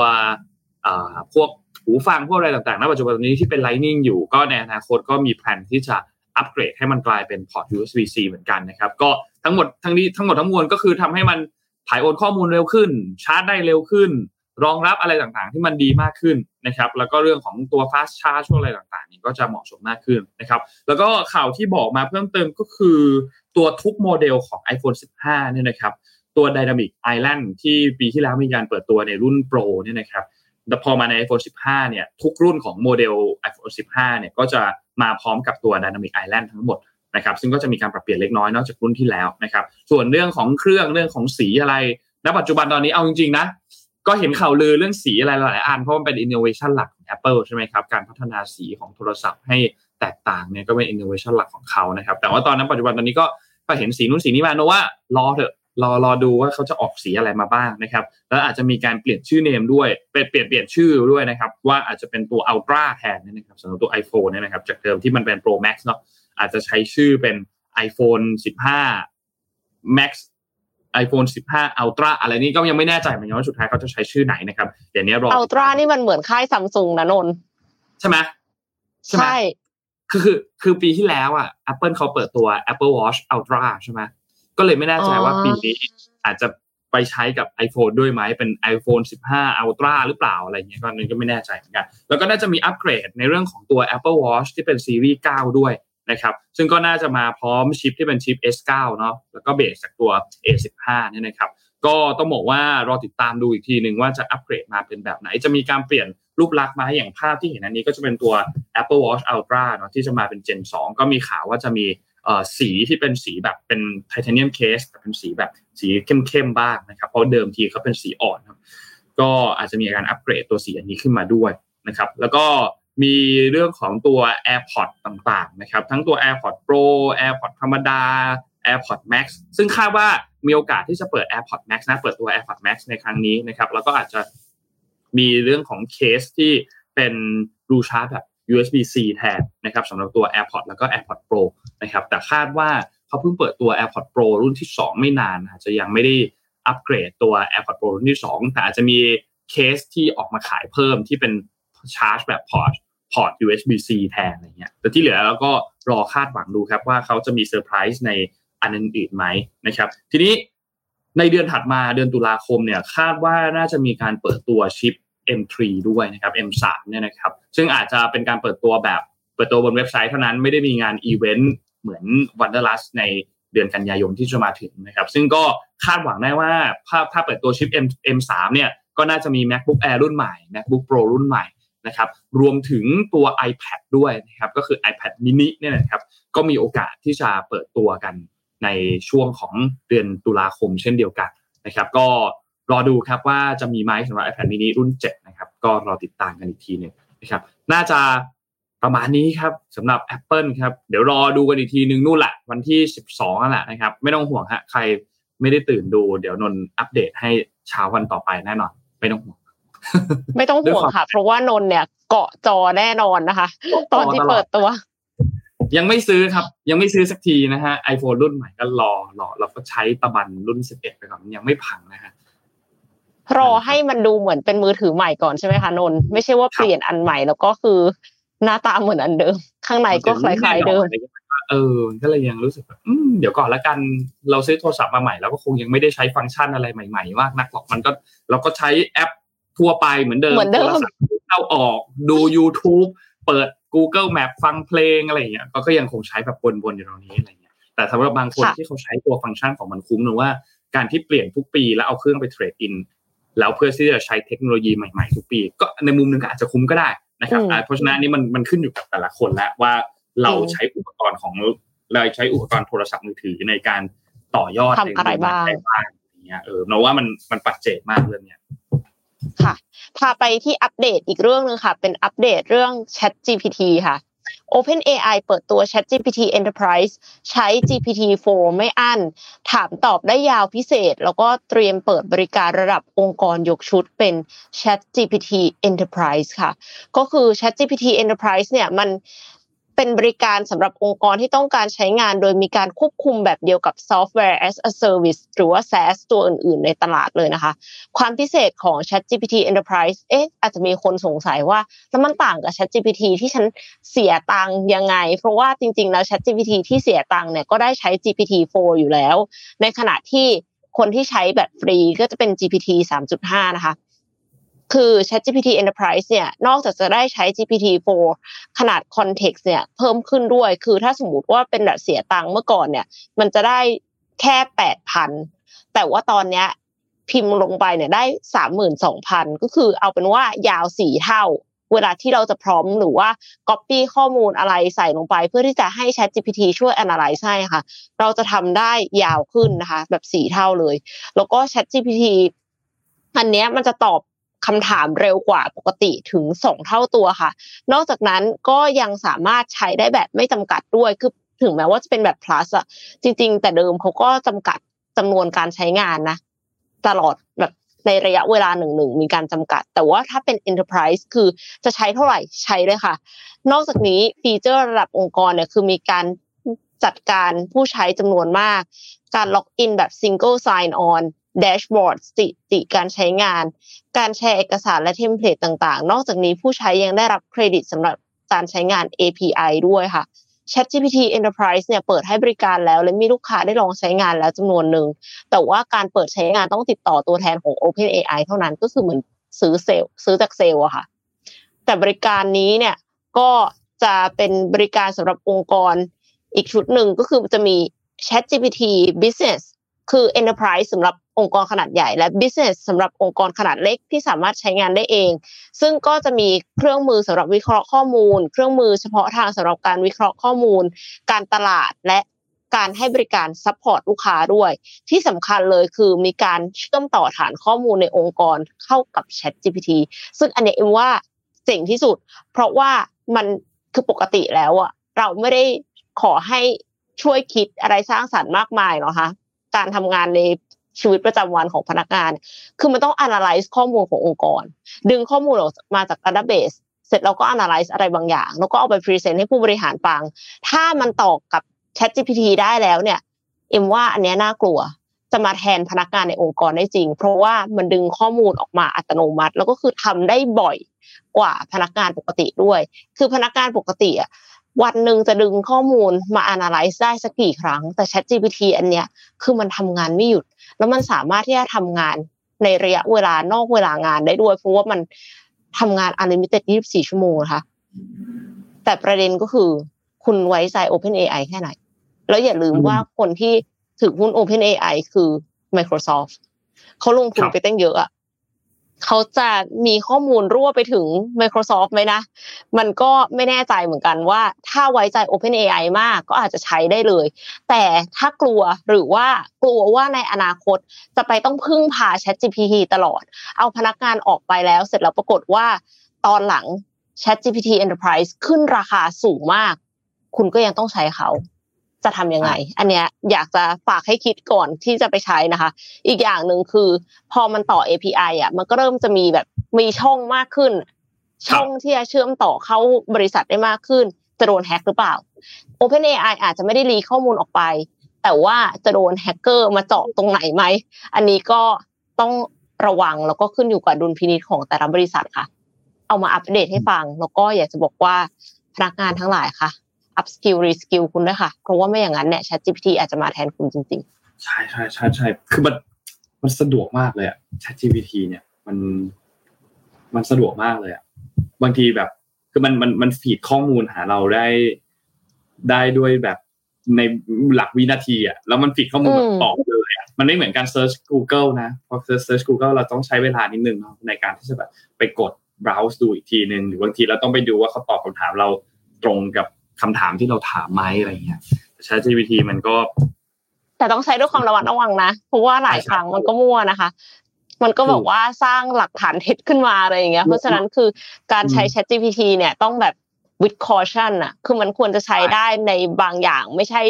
พวกหูฟังพวกอะไรต่างๆณปัจจุบันนี้ที่เป็น Lightning อยู่ก็ในอนาคตก็มีแผนที่จะอัปเกรดให้มันกลายเป็นพอร์ต USB-C เหมือนกันนะครับ ก็ทั้งหมดทั้งนี้ทั้งหมดทั้งมวลก็คือทำให้มัน ถ่ายโอนข้อมูลเร็วขึ้น ชาร์จได้เร็วขึ้น รองรับอะไรต่างๆ ที่มันดีมากขึ้นนะครับ แล้วก็เรื่องของตัว fast charge ช่วงอะไรต่างๆ นี่ก็จะเหมาะสมมากขึ้นนะครับ แล้วก็ข่าวที่บอกมาเพิ่มเติมก็คือตัวทุกโมเดลของ iPhone 15 เนี่ยนะครับ ตัว Dynamic Island ที่ปีที่แล้วมีการเปิดตัวในรุ่น Pro เนี่ยนะครับแต่พอมาใน iPhone 15 เนี่ย ทุกรุ่นของโมเดล iPhone 15 เนี่ย ก็จะมาพร้อมกับตัว Dynamic Island ทั้งหมด นะครับซึ่งก็จะมีการปรับเปลี่ยนเล็กน้อยนอกจากรุ่นที่แล้วนะครับส่วนเรื่องของเครื่องเรื่องของสีอะไรณปัจจุบันตอนนี้เอาจริงๆนะก็เห็นข่าวลือเรื่องสีอะไรหลายๆอันเพราะมันเป็น innovation หลักของ Apple ใช่ไหมครับการพัฒนาสีของโทรศัพท์ให้แตกต่างเนี่ยก็เป็น innovation หลักของเขานะครับแต่ว่าตอนนั้นปัจจุบันตอนนี้ก็ก็เห็นสีนู้นสีนี้มาโนว่ารอเถอะรอรอดูว่าเขาจะออกสีอะไรมาบ้างนะครับ แล้วอาจจะมีการเปลี่ยนชื่อเนมด้วยเปลี่ยนเปลี่ยนเปลี่ยนชื่อด้วยนะครับ ว่าอาจจะเป็นตัว Ultra แทนนะครับสำหรับตัว iPhone เนี่ยนะครับจากเดิมที่มันเป็น Pro Max เนาะ อาจจะใช้ชื่อเป็น iPhone 15 Max iPhone 15 Ultra อะไรนี่ก็ยังไม่แน่ใจเหมือนกันว่าสุดท้ายเขาจะใช้ชื่อไหนนะครับเดี๋ยวนี้รออัลตร้านี่มันเหมือนค่ายซัมซุงนะนนท์ใช่ไหมใช่ไหมใช่คือคือคือปีที่แล้วอะ Apple เขาเปิดตัว Apple Watch Ultra ใช่ไหมก็เลยไม่แน่ใจว่าปีนี้อาจจะไปใช้กับ iPhone ด้วยไหมเป็น iPhone 15 Ultra หรือเปล่าอะไรเงี้ยก็นึงก็ไม่แน่ใจเหมือนกัน แล้วก็น่าจะมีอัปเกรดในเรื่องของตัว Apple Watch ที่เป็นซีรีส์ 9 ด้วย นะครับซึ่งก็น่าจะมาพร้อมชิปที่เป็นชิป S9 เนาะแล้วก็เบสจากตัว A15 เนี่ยนะครับก็ต้องบอกว่ารอติดตามดูอีกทีหนึ่งว่าจะอัปเกรดมาเป็นแบบไหน จะมีการเปลี่ยนรูปลักษณ์มาอย่างภาพที่เห็นอันนี้ก็จะเป็นตัว Apple Watch Ultra เนาะที่จะมาเป็น Gen 2 ก็มีข่าวว่าจะมีสีที่เป็นสีแบบเป็นไทเทเนียมเคสแต่เป็นสีแบบสีเข้มๆบ้างนะครับเพราะเดิมทีเขาเป็นสีอ่อนก็อาจจะมีการอัปเกรดตัวสีอันนี้ขึ้นมาด้วยนะครับแล้วก็ มีเรื่องของตัว AirPods ต่างๆนะครับทั้งตัว AirPods Pro AirPods ธรรมดา AirPods Max ซึ่งคาดว่ามีโอกาสที่จะเปิด AirPods Max นะเปิดตัว AirPods Max ในครั้งนี้นะครับแล้วก็อาจจะมีเรื่องของเคสที่เป็นรูชาร์จแบบ USB-C แทนนะครับสำหรับตัว AirPods แล้วก็ AirPods Pro นะครับแต่คาดว่าเขาเพิ่งเปิดตัว AirPods Pro รุ่นที่ 2 ไม่นานอาจจะยังไม่ได้อัปเกรดตัว AirPods Pro รุ่นที่ 2 แต่อาจจะมีเคสที่ออกมาขายเพิ่มที่เป็นชาร์จแบบพอร์ต พอร์ต USB-C แทนอะไรเงี้ยแต่ที่เหลือเราก็รอคาดหวังดูครับว่าเขาจะมีเซอร์ไพรส์ในอันอื่นๆไหมนะครับ ทีนี้ในเดือนถัดมาเดือนตุลาคมเนี่ยคาดว่าน่าจะมีการเปิดตัวชิป M3 ด้วยนะครับ M3 เนี่ยนะครับซึ่งอาจจะเป็นการเปิดตัวแบบเปิดตัวบนเว็บไซต์เท่านั้นไม่ได้มีงานอีเวนต์เหมือน Wanderlust ในเดือนกันยายนที่จะมาถึงนะครับ ซึ่งก็คาดหวังได้ว่าถ้าถ้าเปิดตัวชิป M M3 เนี่ยก็น่าจะมี MacBook Air รุ่นใหม่ MacBook Pro รุ่นใหม่ นะครับรวมถึงตัว iPad ด้วยนะครับก็คือ iPad mini เนี่ยนะครับก็มีโอกาสที่จะเปิดตัวกันในช่วงของเดือนตุลาคมเช่นเดียวกันนะครับก็รอดูครับว่าจะมีไหมสำหรับ iPad mini รุ่น 7 นะครับ ก็รอติดตามกันอีกทีหนึ่งนะครับน่าจะประมาณนี้ครับสำหรับ Apple ครับเดี๋ยวรอดูกันอีกทีนึงนู่นแหละวันที่ 12นั่นแหละนะครับไม่ต้องห่วงฮะใครไม่ได้ตื่นดู เดี๋ยวนนอัปเดตให้เช้าวันต่อไปแน่นอนไม่ต้องห่วง ไม่ต้องห่วงค่ะ เพราะว่านนเนี่ย เกาะจอแน่นอนนะคะ ตอนที่เปิดตัว ยังไม่ซื้อครับ ยังไม่ซื้อสักทีนะฮะไอโฟนรุ่นใหม่ก็รอรอเราก็ใช้ตะบันรุ่น11ไปก่อนยังไม่พังนะฮะรอให้มันดูเหมือนเป็นมือถือใหม่ก่อนใช่ไหมคะนนไม่ใช่ว่าเปลี่ยนอันใหม่แล้วก็คือ หน้าตาเหมือนอันเดิม ข้างในก็คล้ายๆเดิมเออก็เลยยังรู้สึกแบบเดี๋ยวก่อนละกันเราซื้อโทรศัพท์มาใหม่แล้วก็คงยังไม่ได้ใช้ฟังก์ชันอะไรใหม่ ๆ มากนักหรอกมันก็เราก็ใช้แอป ทั่วไปเหมือนเดิมโทรศัพท์เข้าออกดู YouTube เปิด Google Map ฟังเพลงอะไรอย่างเงี้ยก็ยังคงใช้แบบวนๆอยู่ตรงนี้อะไรเงี้ยแต่สำหรับบางคนที่เขาใช้ตัวฟังก์ชันของมันคุ้มหรือว่าการที่เปลี่ยนทุกปีแล้วเอาเครื่องไปเทรดอินแล้วเพื่อที่จะใช้เทคโนโลยีใหม่ๆทุกปี ก็ในมุมหนึ่งก็อาจจะคุ้มก็ได้นะครับเพราะฉะนั้นนี่มันมันขึ้นอยู่กับแต่ละคนแล้วว่าเราใช้อุปกรณ์ของเราใช้อุปกรณ์โทรศัพท์มือถือในการต่อยอดในอะไรบ้างอย่างเงี้ยเออเราว่ามันมันปัจเจกมากเลยเนี่ย ค่ะ พาไปที่อัปเดตอีกเรื่องหนึ่งค่ะ เป็นอัปเดตเรื่อง Chat GPT ค่ะ OpenAI เปิดตัว ChatGPT Enterprise ใช้ GPT-4 ไม่อั้น ถามตอบได้ยาวพิเศษ แล้วก็เตรียมเปิดบริการระดับองค์กรยกชุดเป็น ChatGPT Enterprise ค่ะ ก็คือ ChatGPT Enterprise เนี่ยมัน เป็นบริการสำหรับองค์กรที่ต้องการใช้งานโดยมีการควบคุมแบบเดียวกับ Software as a Service หรือว่า SaaS ตัวอื่นๆ ในตลาดเลยนะคะ ความพิเศษของ ChatGPT Enterprise เอ๊ะอาจจะมีคนสงสัยว่าแล้วมันต่างกับ ChatGPT ที่ฉันเสียตังค์ยังไง เพราะว่าจริงๆ แล้ว ChatGPT ที่เสียตังค์เนี่ยก็ได้ใช้ GPT-4 อยู่แล้ว ในขณะที่คนที่ใช้แบบฟรีก็จะเป็น GPT 3.5 นะคะ คือ ChatGPT Enterprise เนี่ยนอกจากจะได้ใช้ GPT-4 ขนาด context เนี่ยเพิ่มขึ้นด้วย คือถ้าสมมติว่าเป็นแบบเสียตังค์เมื่อก่อนเนี่ย มันจะได้แค่แปดพันแต่ว่าตอนเนี้ยพิมพ์ลงไปเนี่ยได้สามหมื่นสองพันก็คือเอาเป็นว่ายาวสี่เท่า เวลาที่เราจะพร้อมหรือว่า copy ข้อมูลอะไรใส่ลงไป เพื่อที่จะให้ Chat GPT ช่วย analyze ให้ค่ะ เราจะทำได้ยาวขึ้นนะคะ แบบสี่เท่าเลย แล้วก็ Chat GPT อันเนี้ยมันจะตอบ คำถามเร็วกว่าปกติถึงสองเท่าตัวค่ะ นอกจากนั้นก็ยังสามารถใช้ได้แบบไม่จำกัดด้วย คือถึงแม้ว่าจะเป็นแบบ plus อะจริง ๆ แต่เดิมเขาก็จำกัดจำนวนการใช้งานนะ ตลอดแบบในระยะเวลาหนึ่งหนึ่งมีการจำกัด แต่ว่าถ้าเป็น enterprise คือจะใช้เท่าไหร่ใช้เลยค่ะ นอกจากนี้ฟีเจอร์ระดับองค์กรเนี่ยคือมีการจัดการผู้ใช้จำนวนมาก การล็อกอินแบบ single sign on dashboard สถิติการใช้งาน การแชร์เอกสารและ template ต่างๆ นอกจากนี้ผู้ใช้ยังได้รับเครดิตสำหรับการใช้งาน API ด้วยค่ะ ChatGPT Enterprise เนี่ยเปิดให้บริการแล้ว และมีลูกค้าได้ลองใช้งานแล้วจำนวนหนึ่ง แต่ว่าการเปิดใช้งานต้องติดต่อตัวแทนของ OpenAI เท่านั้นก็คือเหมือนซื้อเซลซื้อจากเซลอะค่ะ แต่บริการนี้เนี่ยก็จะเป็นบริการสำหรับองค์กรอีกชุดหนึ่งก็คือจะมี ChatGPT Business คือ Enterprise สำหรับองค์กรขนาดใหญ่ และ Business สำหรับองค์กรขนาดเล็กที่สามารถใช้งานได้เอง ซึ่งก็จะมีเครื่องมือสำหรับวิเคราะห์ข้อมูล เครื่องมือเฉพาะทางสำหรับการวิเคราะห์ข้อมูล การตลาดและการให้บริการ support ลูกค้าด้วย ที่สำคัญเลยคือมีการเชื่อมต่อฐานข้อมูลในองค์กรเข้ากับ Chat GPT ซึ่งอันนี้เอ็มว่าเจ๋งที่สุด เพราะว่ามันคือปกติแล้วอะเราไม่ได้ขอให้ช่วยคิดอะไรสร้างสรรค์มากมายหรอคะ การทำงานในชีวิตประจำวันของพนักงาน คือมันต้อง analyze ข้อมูลขององค์กร ดึงข้อมูลออกมาจาก database เสร็จแล้วก็ analyze อะไรบางอย่าง แล้วก็เอาไป present ให้ผู้บริหารฟัง ถ้ามันต่อกับ ChatGPT ได้แล้วเนี่ย เอ็มว่าอันนี้น่ากลัว จะมาแทนพนักงานในองค์กรได้จริง เพราะว่ามันดึงข้อมูลออกมาอัตโนมัติ แล้วก็คือทำได้บ่อยกว่าพนักงานปกติด้วย คือพนักงานปกติอะ วันหนึ่งจะดึงข้อมูลมา analyze ได้สักกี่ครั้ง แต่ ChatGPT อันเนี้ยคือมันทำงานไม่หยุด แล้วมันสามารถที่จะทำงานในระยะเวลานอกเวลางานได้ด้วย เพราะว่ามันทำงาน unlimited 24 ชั่วโมงนะคะแต่ประเด็นก็คือคุณไว้ใจ OpenAI แค่ไหน แล้วอย่าลืมว่าคนที่ถือหุ้น OpenAI คือ Microsoft เขาลงทุนไปตั้งเยอะอะ เขาจะมีข้อมูลรั่วไปถึง Microsoft ไหมนะ มันก็ไม่แน่ใจเหมือนกันว่า ถ้าไว้ใจ OpenAI มากก็อาจจะใช้ได้เลย แต่ถ้ากลัวหรือว่ากลัวว่าในอนาคตจะไปต้องพึ่งพา ChatGPT ตลอด เอาพนักงานออกไปแล้ว เสร็จแล้วปรากฏว่า ตอนหลัง ChatGPT Enterprise ขึ้นราคาสูงมาก คุณก็ยังต้องใช้เขา จะทำยังไง อันเนี้ยอยากจะฝากให้คิดก่อนที่จะไปใช้นะคะ อีกอย่างหนึ่งคือ พอมันต่อ API อะ มันก็เริ่มจะมีแบบมีช่องมากขึ้น ช่องที่จะเชื่อมต่อเข้าบริษัทได้มากขึ้น จะโดนแฮ็กหรือเปล่า OpenAI อาจจะไม่ได้รีข้อมูลออกไป แต่ว่าจะโดนแฮกเกอร์มาเจาะตรงไหนไหม อันนี้ก็ต้องระวังแล้วก็ขึ้นอยู่กับดุลพินิจของแต่ละบริษัทค่ะ เอามาอัปเดตให้ฟัง แล้วก็อยากจะบอกว่าพนักงานทั้งหลายค่ะ up skill re skill คุณด้วยค่ะ เพราะว่าไม่อย่างนั้นเนี่ย Chat GPT อาจจะมาแทนคุณจริง ๆ ใช่ใช่ใช่ใช่คือมันมันสะดวกมากเลยอะ Chat GPT เนี่ยมันมันสะดวกมากเลยอะบางทีแบบ คือมันมันมันฟีดข้อมูลหาเราได้ได้ด้วยแบบในหลักวินาทีอะแล้วมัน feed ข้อมูลแบบตอบเลยอะมันไม่เหมือนการเซิร์ช Google นะพอเซิร์ช Google เราต้องใช้เวลานิดนึงเนาะในการที่จะแบบไปกด browse ดูอีกทีหนึ่งหรือบางทีเราต้องไปดูว่าเขาตอบคำถามเราตรงกับ คำถามที่เราถามไหมอะไรเงี้ยใช้ GPT มันก็ แต่ต้องใช้ด้วยความระมัดระวังนะเพราะว่าหลายครั้งมันก็มั่วนะคะ มันก็บอกว่าสร้างหลักฐานเท็จขึ้นมาอะไรอย่างเงี้ย เพราะฉะนั้นคือการใช้ Chat GPT เนี่ยต้องแบบ with caution อะคือมันควรจะใช้ได้ในบางอย่างไม่ใช่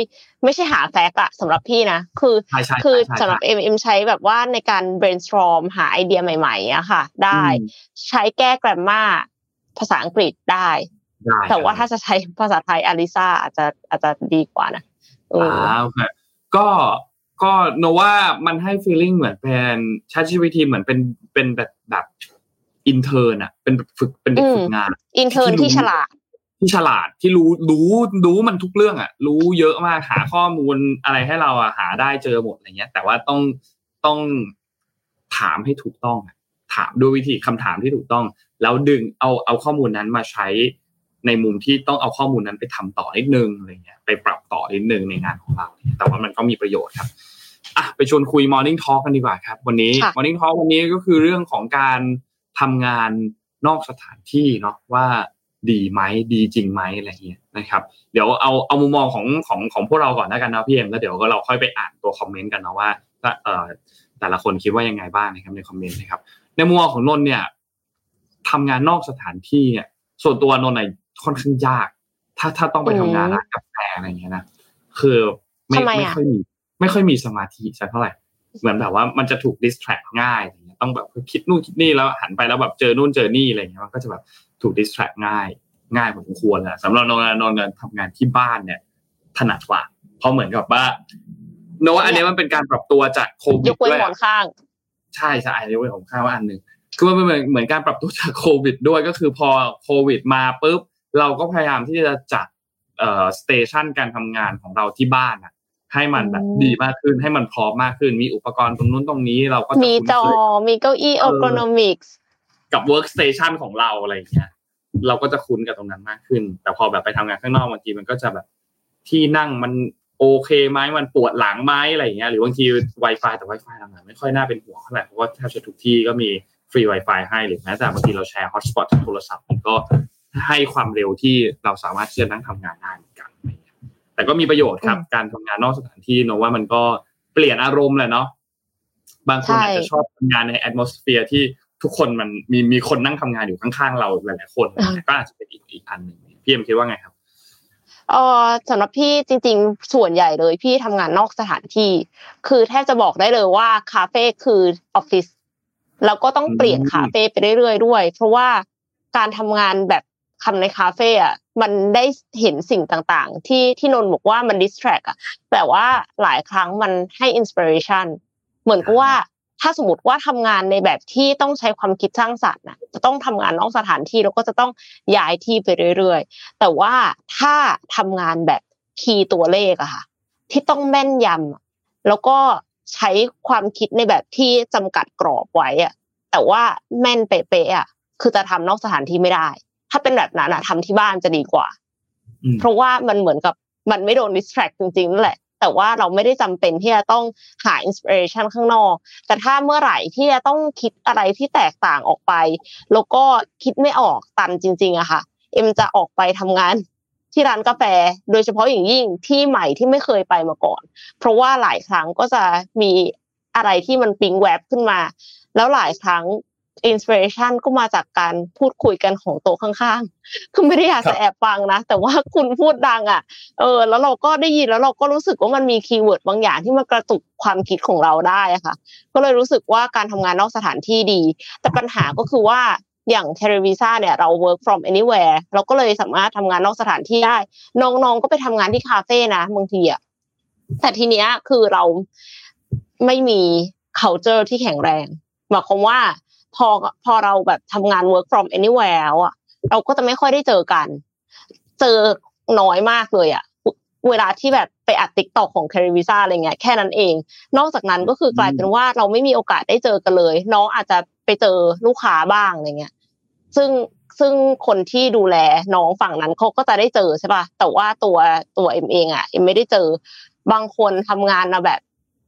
ไม่ใช่หาแฟกอะสำหรับพี่นะ คือคือสำหรับเอ็มเอ็มใช้แบบว่าในการ brainstorm หาไอเดียใหม่ๆอะค่ะ ได้ใช้แก้แกรมมาภาษาอังกฤษได้ แต่ว่าถ้าจะใช้ภาษาไทยอาริซาอาจจะอาจจะดีกว่านะอ่าโอเคก็ก็โนว่ามันให้ feeling เหมือนเป็น ChatGPT เหมือนเป็นเป็นแบบแบบ intern อะ เป็นฝึกเป็นเด็กฝึกงาน intern ที่ฉลาดที่ฉลาดที่รู้รู้รู้มันทุกเรื่องอะ รู้เยอะมากหาข้อมูลอะไรให้เราอะหาได้เจอหมดอะไรเงี้ย แต่ว่าต้องต้องถามให้ถูกต้อง ถามด้วยวิธีคำถามที่ถูกต้อง แล้วดึงเอาเอาข้อมูลนั้นมาใช้ ในมุมที่ต้องเอาข้อมูลนั้นไปทำต่อนิดนึงอะไรเงี้ยไปปรับต่อนิดนึงในงานของเรา แต่ว่ามันก็มีประโยชน์ครับอะไปชวนคุย Morning Talk กันดีกว่าครับ วันนี้ Morning Talk วันนี้ก็คือเรื่องของการทำงานนอกสถานที่เนาะว่าดีไหมดีจริงไหมอะไรเงี้ยนะครับ เดี๋ยวเอาเอามุมมองของของของพวกเราก่อนแล้วกันนะพี่เอ็มแล้วเดี๋ยวก็เราค่อยไปอ่านตัวคอมเมนต์กันนะว่าเอ่อแต่ละคนคิดว่ายังไงบ้างนะครับในคอมเมนต์นะครับ ในมุมมองของนนเนี่ยทำงานนอกสถานที่เนี่ยส่วนตัวนนท์ ค่อนข้างยาก ถ้าถ้าต้องไปทำงานร้านกาแฟอะไรอย่างเงี้ยนะคือไม่ไม่ค่อยมีไม่ค่อยมีสมาธิสักเท่าไหร่เหมือนแบบว่ามันจะถูกดิสแทรกง่ายอย่างเงี้ยต้องแบบคิดนู่นคิดนี่แล้วหันไปแล้วแบบเจอนู่นเจอนี่อะไรเงี้ยมันก็จะแบบถูกดิสแทรกง่าย ง่ายพอสมควรแหละสำหรับนอนนอนทำงานที่บ้านเนี่ย ถนัดกว่า เพราะเหมือนกับว่าโน้อันนี้มันเป็นการปรับตัวจากโควิดด้วยยกเว้นหมอนข้าง ใช่ใช่ยกเว้นหมอนข้างว่าอันหนึ่งคือมันเป็นเหมือนการปรับตัวจากโควิดด้วยก็คือพอโควิดมาปุ๊บ เราก็พยายามที่จะจัดเอ่อสเตชันการทำงานของเราที่บ้านอะ ให้มันแบบดีมากขึ้นให้มันพร้อมมากขึ้น มีอุปกรณ์ตรงนู้นตรงนี้เราก็จะมีจอมีเก้าอี้เอ e อ r g o n o m i c s กับ workstation ของเราอะไรอย่างเงี้ยเราก็จะคุ้นกับตรงนั้นมากขึ้น แต่พอแบบไปทำงานข้างนอกบางทีมันก็จะแบบที่นั่งมันโอเคไหมมันปวดหลังไหมอะไรอย่างเงี้ยหรือบางที Wi-Fi แต่ Wi-Fi ทำงานไม่ค่อยน่าเป็นห่วงเท่าไหร่เพราะว่าแทบจะทุกที่ก็มีฟรี Wi-Fi ให้หรือแม้แต่บางทีเราแชร์ hotspot จากโทรศัพท์มันก็ ให้ความเร็วที่เราสามารถที่จะนั่งทำงานได้เหมือนกันอะไรอย่างเงี้ยแต่ก็มีประโยชน์ครับ การทำงานนอกสถานที่เนอะว่ามันก็เปลี่ยนอารมณ์แหละเนาะบางคนใช่อาจจะชอบทำงานใน atmosphere ที่ทุกคนมันมีมีคนนั่งทำงานอยู่ข้างๆเราหลายๆคนก็อาจจะเป็นอีกอีกอันหนึ่งพี่เอ็มคิดว่าไงครับเออสำหรับพี่จริง ๆ ส่วนใหญ่เลยพี่ทำงานนอกสถานที่ คือแทบจะบอกได้เลยว่าคาเฟ่คือออฟฟิศแล้วก็ต้องเปลี่ยนอืมคาเฟ่ไปเรื่อยๆด้วย เพราะว่าการทำงานแบบ ทำในคาเฟ่อะมันได้เห็นสิ่งต่างๆ ที่ที่นนบอกว่ามัน distract อะแต่ว่าหลายครั้งมันให้ inspiration เหมือนกับว่าถ้าสมมติว่าทำงานในแบบที่ต้องใช้ความคิดสร้างสรรค์นะจะต้องทำงานนอกสถานที่แล้วก็จะต้องย้ายที่ไปเรื่อยๆ แต่ว่าถ้าทำงานแบบคีย์ตัวเลขอะค่ะ ที่ต้องแม่นยำอะแล้วก็ใช้ความคิดในแบบที่จำกัดกรอบไว้อะแต่ว่าแม่นเป๊ะๆอะคือจะทำนอกสถานที่ไม่ได้ ถ้าเป็นแบบนั้นอะทำที่บ้านจะดีกว่าอืมเพราะว่ามันเหมือนกับมันไม่โดนดิสแทรกจริงๆนั่นแหละ แต่ว่าเราไม่ได้จำเป็นที่จะต้องหาอินสปิเรชันข้างนอก แต่ถ้าเมื่อไหร่ที่จะต้องคิดอะไรที่แตกต่างออกไป แล้วก็คิดไม่ออกตันจริง ๆอะค่ะ เอ็มจะออกไปทำงานที่ร้านกาแฟ โดยเฉพาะอย่างยิ่งที่ใหม่ที่ไม่เคยไปมาก่อน เพราะว่าหลายครั้งก็จะมีอะไรที่มันปิ๊งแวบขึ้นมา แล้วหลายครั้ง inspiration ก็มาจากการพูดคุยกันของโต๊ะข้างๆ คือไม่ได้อยากจะแอบฟังนะ แต่ว่าคุณพูดดังอะ เออ แล้วเราก็ได้ยินแล้วเราก็รู้สึกว่ามันมี keyword บางอย่างที่มันกระตุกความคิดของเราได้อะค่ะ ก็เลยรู้สึกว่าการทำงานนอกสถานที่ดี แต่ปัญหาก็คือว่าอย่างเทเลวิซ่าเนี่ยเรา work from anywhere เราก็เลยสามารถทำงานนอกสถานที่ได้ น้องๆก็ไปทำงานที่คาเฟ่นะบางทีอะแต่ทีเนี้ยคือเราไม่มี culture ที่แข็งแรงหมายความว่า พอพอเราแบบทำงาน work from anywhere แล้วอะเราก็จะไม่ค่อยได้เจอกัน เจอน้อยมากเลยอะเวลาที่แบบไปอัดติ๊กตอกของ c a r i v i s a อะไรเงี้ยแค่นั้นเอง นอกจากนั้นก็คือกลายเป็นว่าเราไม่มีโอกาสได้เจอกันเลย น้องอาจจะไปเจอลูกค้าบ้างอะไรเงี้ย ซึ่งซึ่งคนที่ดูแลน้องฝั่งนั้นเขาก็จะได้เจอใช่ป่ะแต่ว่าตัวตัวเอ็มเองอะเอ็มไม่ได้เจอบางคนทำงานมาแบบ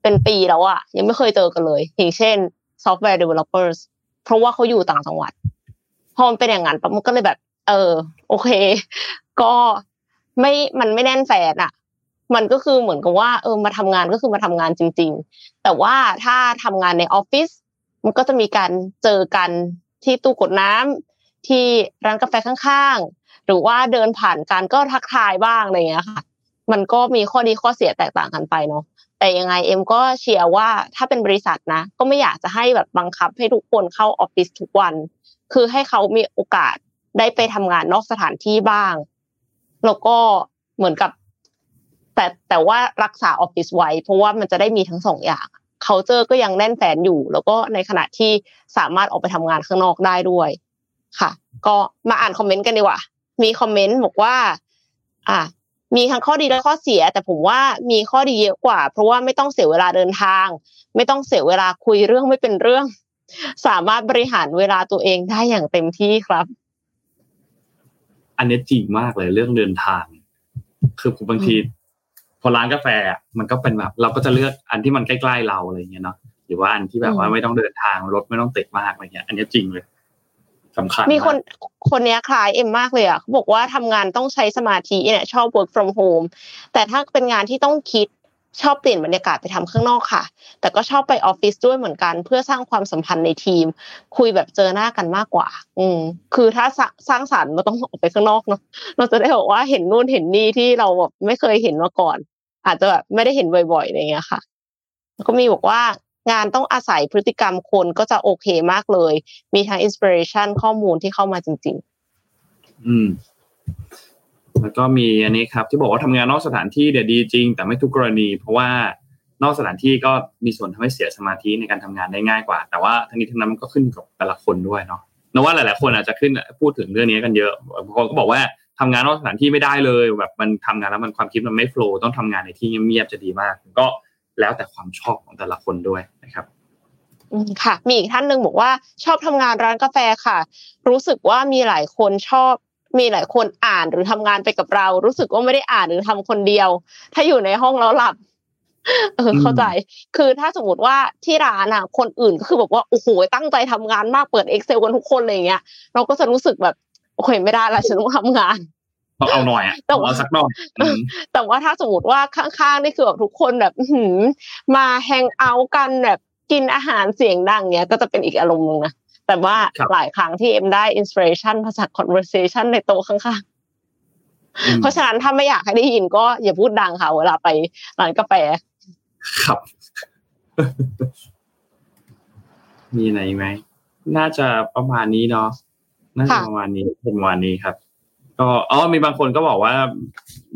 เป็นปีแล้วอะยังไม่เคยเจอกันเลย อย่างเช่น software developers เพราะว่าเขาอยู่ต่างจังหวัดพอมันเป็นอย่างนั้นปั๊บมันก็เลยแบบ เออ โอเค ก็ไม่มันไม่แน่นแฟนอะมันก็คือเหมือนกับว่า เออมาทำงานก็คือมาทำงานจริง ๆ แต่ว่าถ้าทำงานในออฟฟิศมันก็จะมีการเจอกันที่ตู้กดน้ำที่ร้านกาแฟข้างๆหรือว่าเดินผ่านกันก็ทักทายบ้างอะไรอย่างเงี้ยค่ะ มันก็มีข้อดีข้อเสียแตกต่างกันไปเนาะแต่ยังไงเอ็มก็เชียร์ว่าถ้าเป็นบริษัทนะ ก็ไม่อยากจะให้แบบบังคับให้ทุกคนเข้าออฟฟิศทุกวัน คือให้เขามีโอกาสได้ไปทำงานนอกสถานที่บ้าง แล้วก็เหมือนกับ แต่แต่ว่ารักษาออฟฟิศไว้ เพราะว่ามันจะได้มีทั้งสองอย่างเขาเจอร์ก็ยังแน่นแฟนอยู่ แล้วก็ในขณะที่สามารถออกไปทำงานข้างนอกได้ด้วย ค่ะ ก็มาอ่านคอมเมนต์กันดีกว่า มีคอมเมนต์บอกว่า อะ มีทั้งข้อดีและข้อเสีย แต่ผมว่ามีข้อดีเยอะกว่า เพราะว่าไม่ต้องเสียเวลาเดินทาง ไม่ต้องเสียเวลาคุยเรื่องไม่เป็นเรื่อง สามารถบริหารเวลาตัวเองได้อย่างเต็มที่ครับ อันนี้จริงมากเลยเรื่องเดินทาง คือผมบางทีพอร้านกาแฟอะมันก็เป็นแบบ เราก็จะเลือกอันที่มันใกล้ๆเราอะไรอย่างเงี้ยเนาะหรือว่าอันที่แบบว่าอืมไม่ต้องเดินทางรถไม่ต้องติดมากอะไรเงี้ย อันนี้จริงเลย สำคัญ มีคนคนนี้คล้ายเอ็มมากเลยอะเขาบอกว่าทำงานต้องใช้สมาธิเนี่ยชอบ work from home แต่ถ้าเป็นงานที่ต้องคิดชอบเปลี่ยนบรรยากาศไปทำข้างนอกค่ะ แต่ก็ชอบไปออฟฟิศด้วยเหมือนกัน เพื่อสร้างความสัมพันธ์ในทีม คุยแบบเจอหน้ากันมากกว่า อืมคือถ้าสร้างสร้ารรค์มันต้องออกไปข้างนอกเนาะเราจะได้บอกว่าเห็นนู่นเห็นนี่ที่เราแบบไม่เคยเห็นมาก่อน อาจจะแบบไม่ได้เห็นบ่อยๆอะไรเงี้ยค่ะแล้วก็มีบอกว่า งานต้องอาศัยพฤติกรรมคนก็จะโอเคมากเลย มีทั้งอินสปิเรชันข้อมูลที่เข้ามาจริงอืม แล้วก็มีอันนี้ครับที่บอกว่าทำงานนอกสถานที่เดี๋ยดีจริง แต่ไม่ทุกกรณี เพราะว่านอกสถานที่ก็มีส่วนทำให้เสียสมาธิในการทำงานได้ง่ายกว่า แต่ว่าทั้งนี้ทั้งนั้นมันก็ขึ้นกับแต่ละคนด้วยเนาะนว่าหลาย ๆ คนอาจจะขึ้นพูดถึงเรื่องนี้กันเยอะบางคนก็บอกว่าทำงานนอกสถานที่ไม่ได้เลย แบบมันทำงานแล้วมันความคิดมันไม่โฟล์ต้องทำงานในที่เงียบๆจะดีมาก ก็ แล้วแต่ความชอบของแต่ละคนด้วยนะครับค่ะมีอีกท่านหนึ่งบอกว่าชอบทำงานร้านกาแฟค่ะ รู้สึกว่ามีหลายคนชอบ มีหลายคนอ่านหรือทำงานไปกับเรา รู้สึกว่าไม่ได้อ่านหรือทำคนเดียว ถ้าอยู่ในห้องแล้วหลับเออเข้าใจ คือถ้าสมมติว่าที่ร้านอะ คนอื่นก็คือบอกว่าโอ้โหตั้งใจทำงานมากเปิด Excel กันทุกคนอะไรเงี้ย เราก็จะรู้สึกแบบโอเคไม่ได้ละฉันต้องทำงาน ต้องเอาหน่อยอะแต่ว่าเอาสักหน่อยอืมแต่ว่าถ้าสมมติว่าข้างๆนี่คือแบบทุกคนแบบอื้อหือมาแฮงเอาท์กันแบบกินอาหารเสียงดังเนี้ยก็จะเป็นอีกอารมณ์หนึงนะแต่ว่าหลายครั้งที่เอ็มได้อินส i เรชันมาจาก conversation ในโต๊ะข้างๆ เพราะฉะนั้นถ้าไม่อยากให้ได้ยินก็อย่าพูดดังค่ะเวลาไปร้านกาแฟ ครับ มีอะไรไหม น่าจะประมาณนี้เนาะ น่าจะค่ะประมาณนี้เป็นวันนี้ครับ ก็อ๋อมีบางคนก็บอกว่า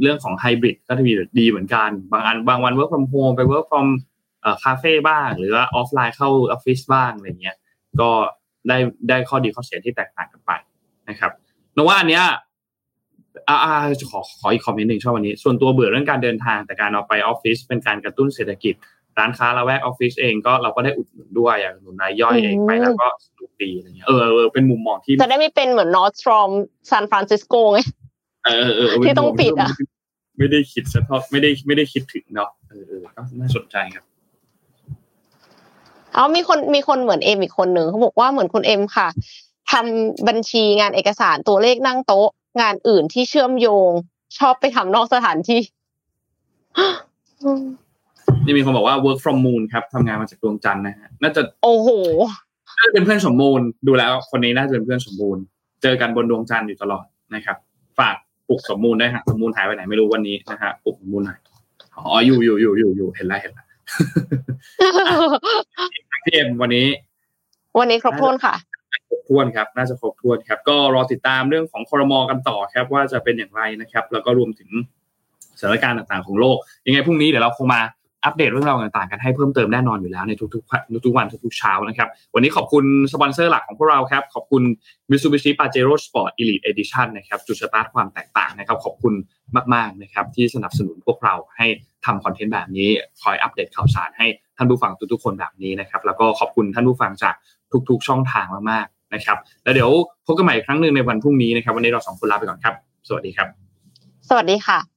เรื่องของไฮบริดก็จะมีดีเหมือนกัน บางอันบางวัน work from home ไป work from เอ่อคาเฟ่บ้าง หรือว่าออฟไลน์เข้าออฟฟิศบ้างอะไรเงี้ยก็ได้ได้ข้อดีข้อเสียที่แตกต่างกันไปนะครับนว่าอันเนี้ยอ่าขอขออีกคอมเมนต์หนึ่งชอบวันนี้ ส่วนตัวเบื่อเรื่องการเดินทางแต่การเข้าไปออฟฟิศเป็นการกระตุ้นเศรษฐกิจ ร้านค้าละแวกออฟฟิศเองก็เราก็ได้อุดหนุนด้วยอย่างหนุนรายย่อยเองไปแล้วก็สนุกดีอะไรเงี้ยเออเออเป็นมุมมองที่จะได้ไม่เป็นเหมือน Nordstrom ซานฟรานซิสโกไงเออเออเออที่ต้องปิดอะไม่ได้คิดซะเท่าไม่ได้ไม่ได้คิดถึงเนาะเออเออก็น่าสนใจครับเอามีคนมีคนเหมือนเอ็มอีกคนหนึ่งเขาบอกว่าเหมือนคุณเอ็มค่ะทำบัญชีงานเอกสารตัวเลขนั่งโต๊ะ งานอื่นที่เชื่อมโยง ชอบไปทำนอกสถานที่ นี่มีคนบอกว่า work from moon ครับทำงานมาจากดวงจันทร์นะฮะน่าจะโอ้โหน่าจะเป็นเพื่อนสมมูลดูแล้ว คนนี้น่าจะเป็นเพื่อนสมบูรณ์ เจอกันบนดวงจันทร์อยู่ตลอดนะครับ ฝากปลุกสมมูลได้วยฮะสมมูลหายไปไหนไม่รู้วันนี้นะฮะปลุกสมมูลหน่อยอ๋ออยู่อยู่อยู่อยู่อยู่เห็นแล้วเห็นแล้วพี่เอ็มวันนี้ วันนี้ครบถ้วนค่ะครบถ้วนครับ น่าจะครบถ้วนครับ ก็รอติดตามเรื่องของคอรมอกันต่อครับ ว่าจะเป็นอย่างไรนะครับ แล้วก็รวมถึงสถานการณ์ต่างๆของโลก ยังไงพรุ่งนี้เดี๋ยวเราคงมา อัปเดตเรื่องราวต่างๆกันให้เพิ่มเติมแน่นอนอยู่แล้วในทุกๆทุกๆวันทุกๆเช้านะครับ วันนี้ขอบคุณสปอนเซอร์หลักของพวกเราครับ ขอบคุณ Mitsubishi Pajero Sport Elite Edition นะครับจุดสตาร์ทความแตกต่างนะครับ ขอบคุณมากๆนะครับที่สนับสนุนพวกเราให้ทำคอนเทนต์แบบนี้ คอยอัปเดตข่าวสารให้ท่านผู้ฟังทุกๆคนแบบนี้นะครับ แล้วก็ขอบคุณท่านผู้ฟังจากทุก ๆ ช่องทางมากๆนะครับ แล้วเดี๋ยวพบกันใหม่อีกครั้งหนึ่งในวันพรุ่งนี้นะครับ วันนี้เราสองคนลาไปก่อนครับ สวัสดีครับ สวัสดีค่ะ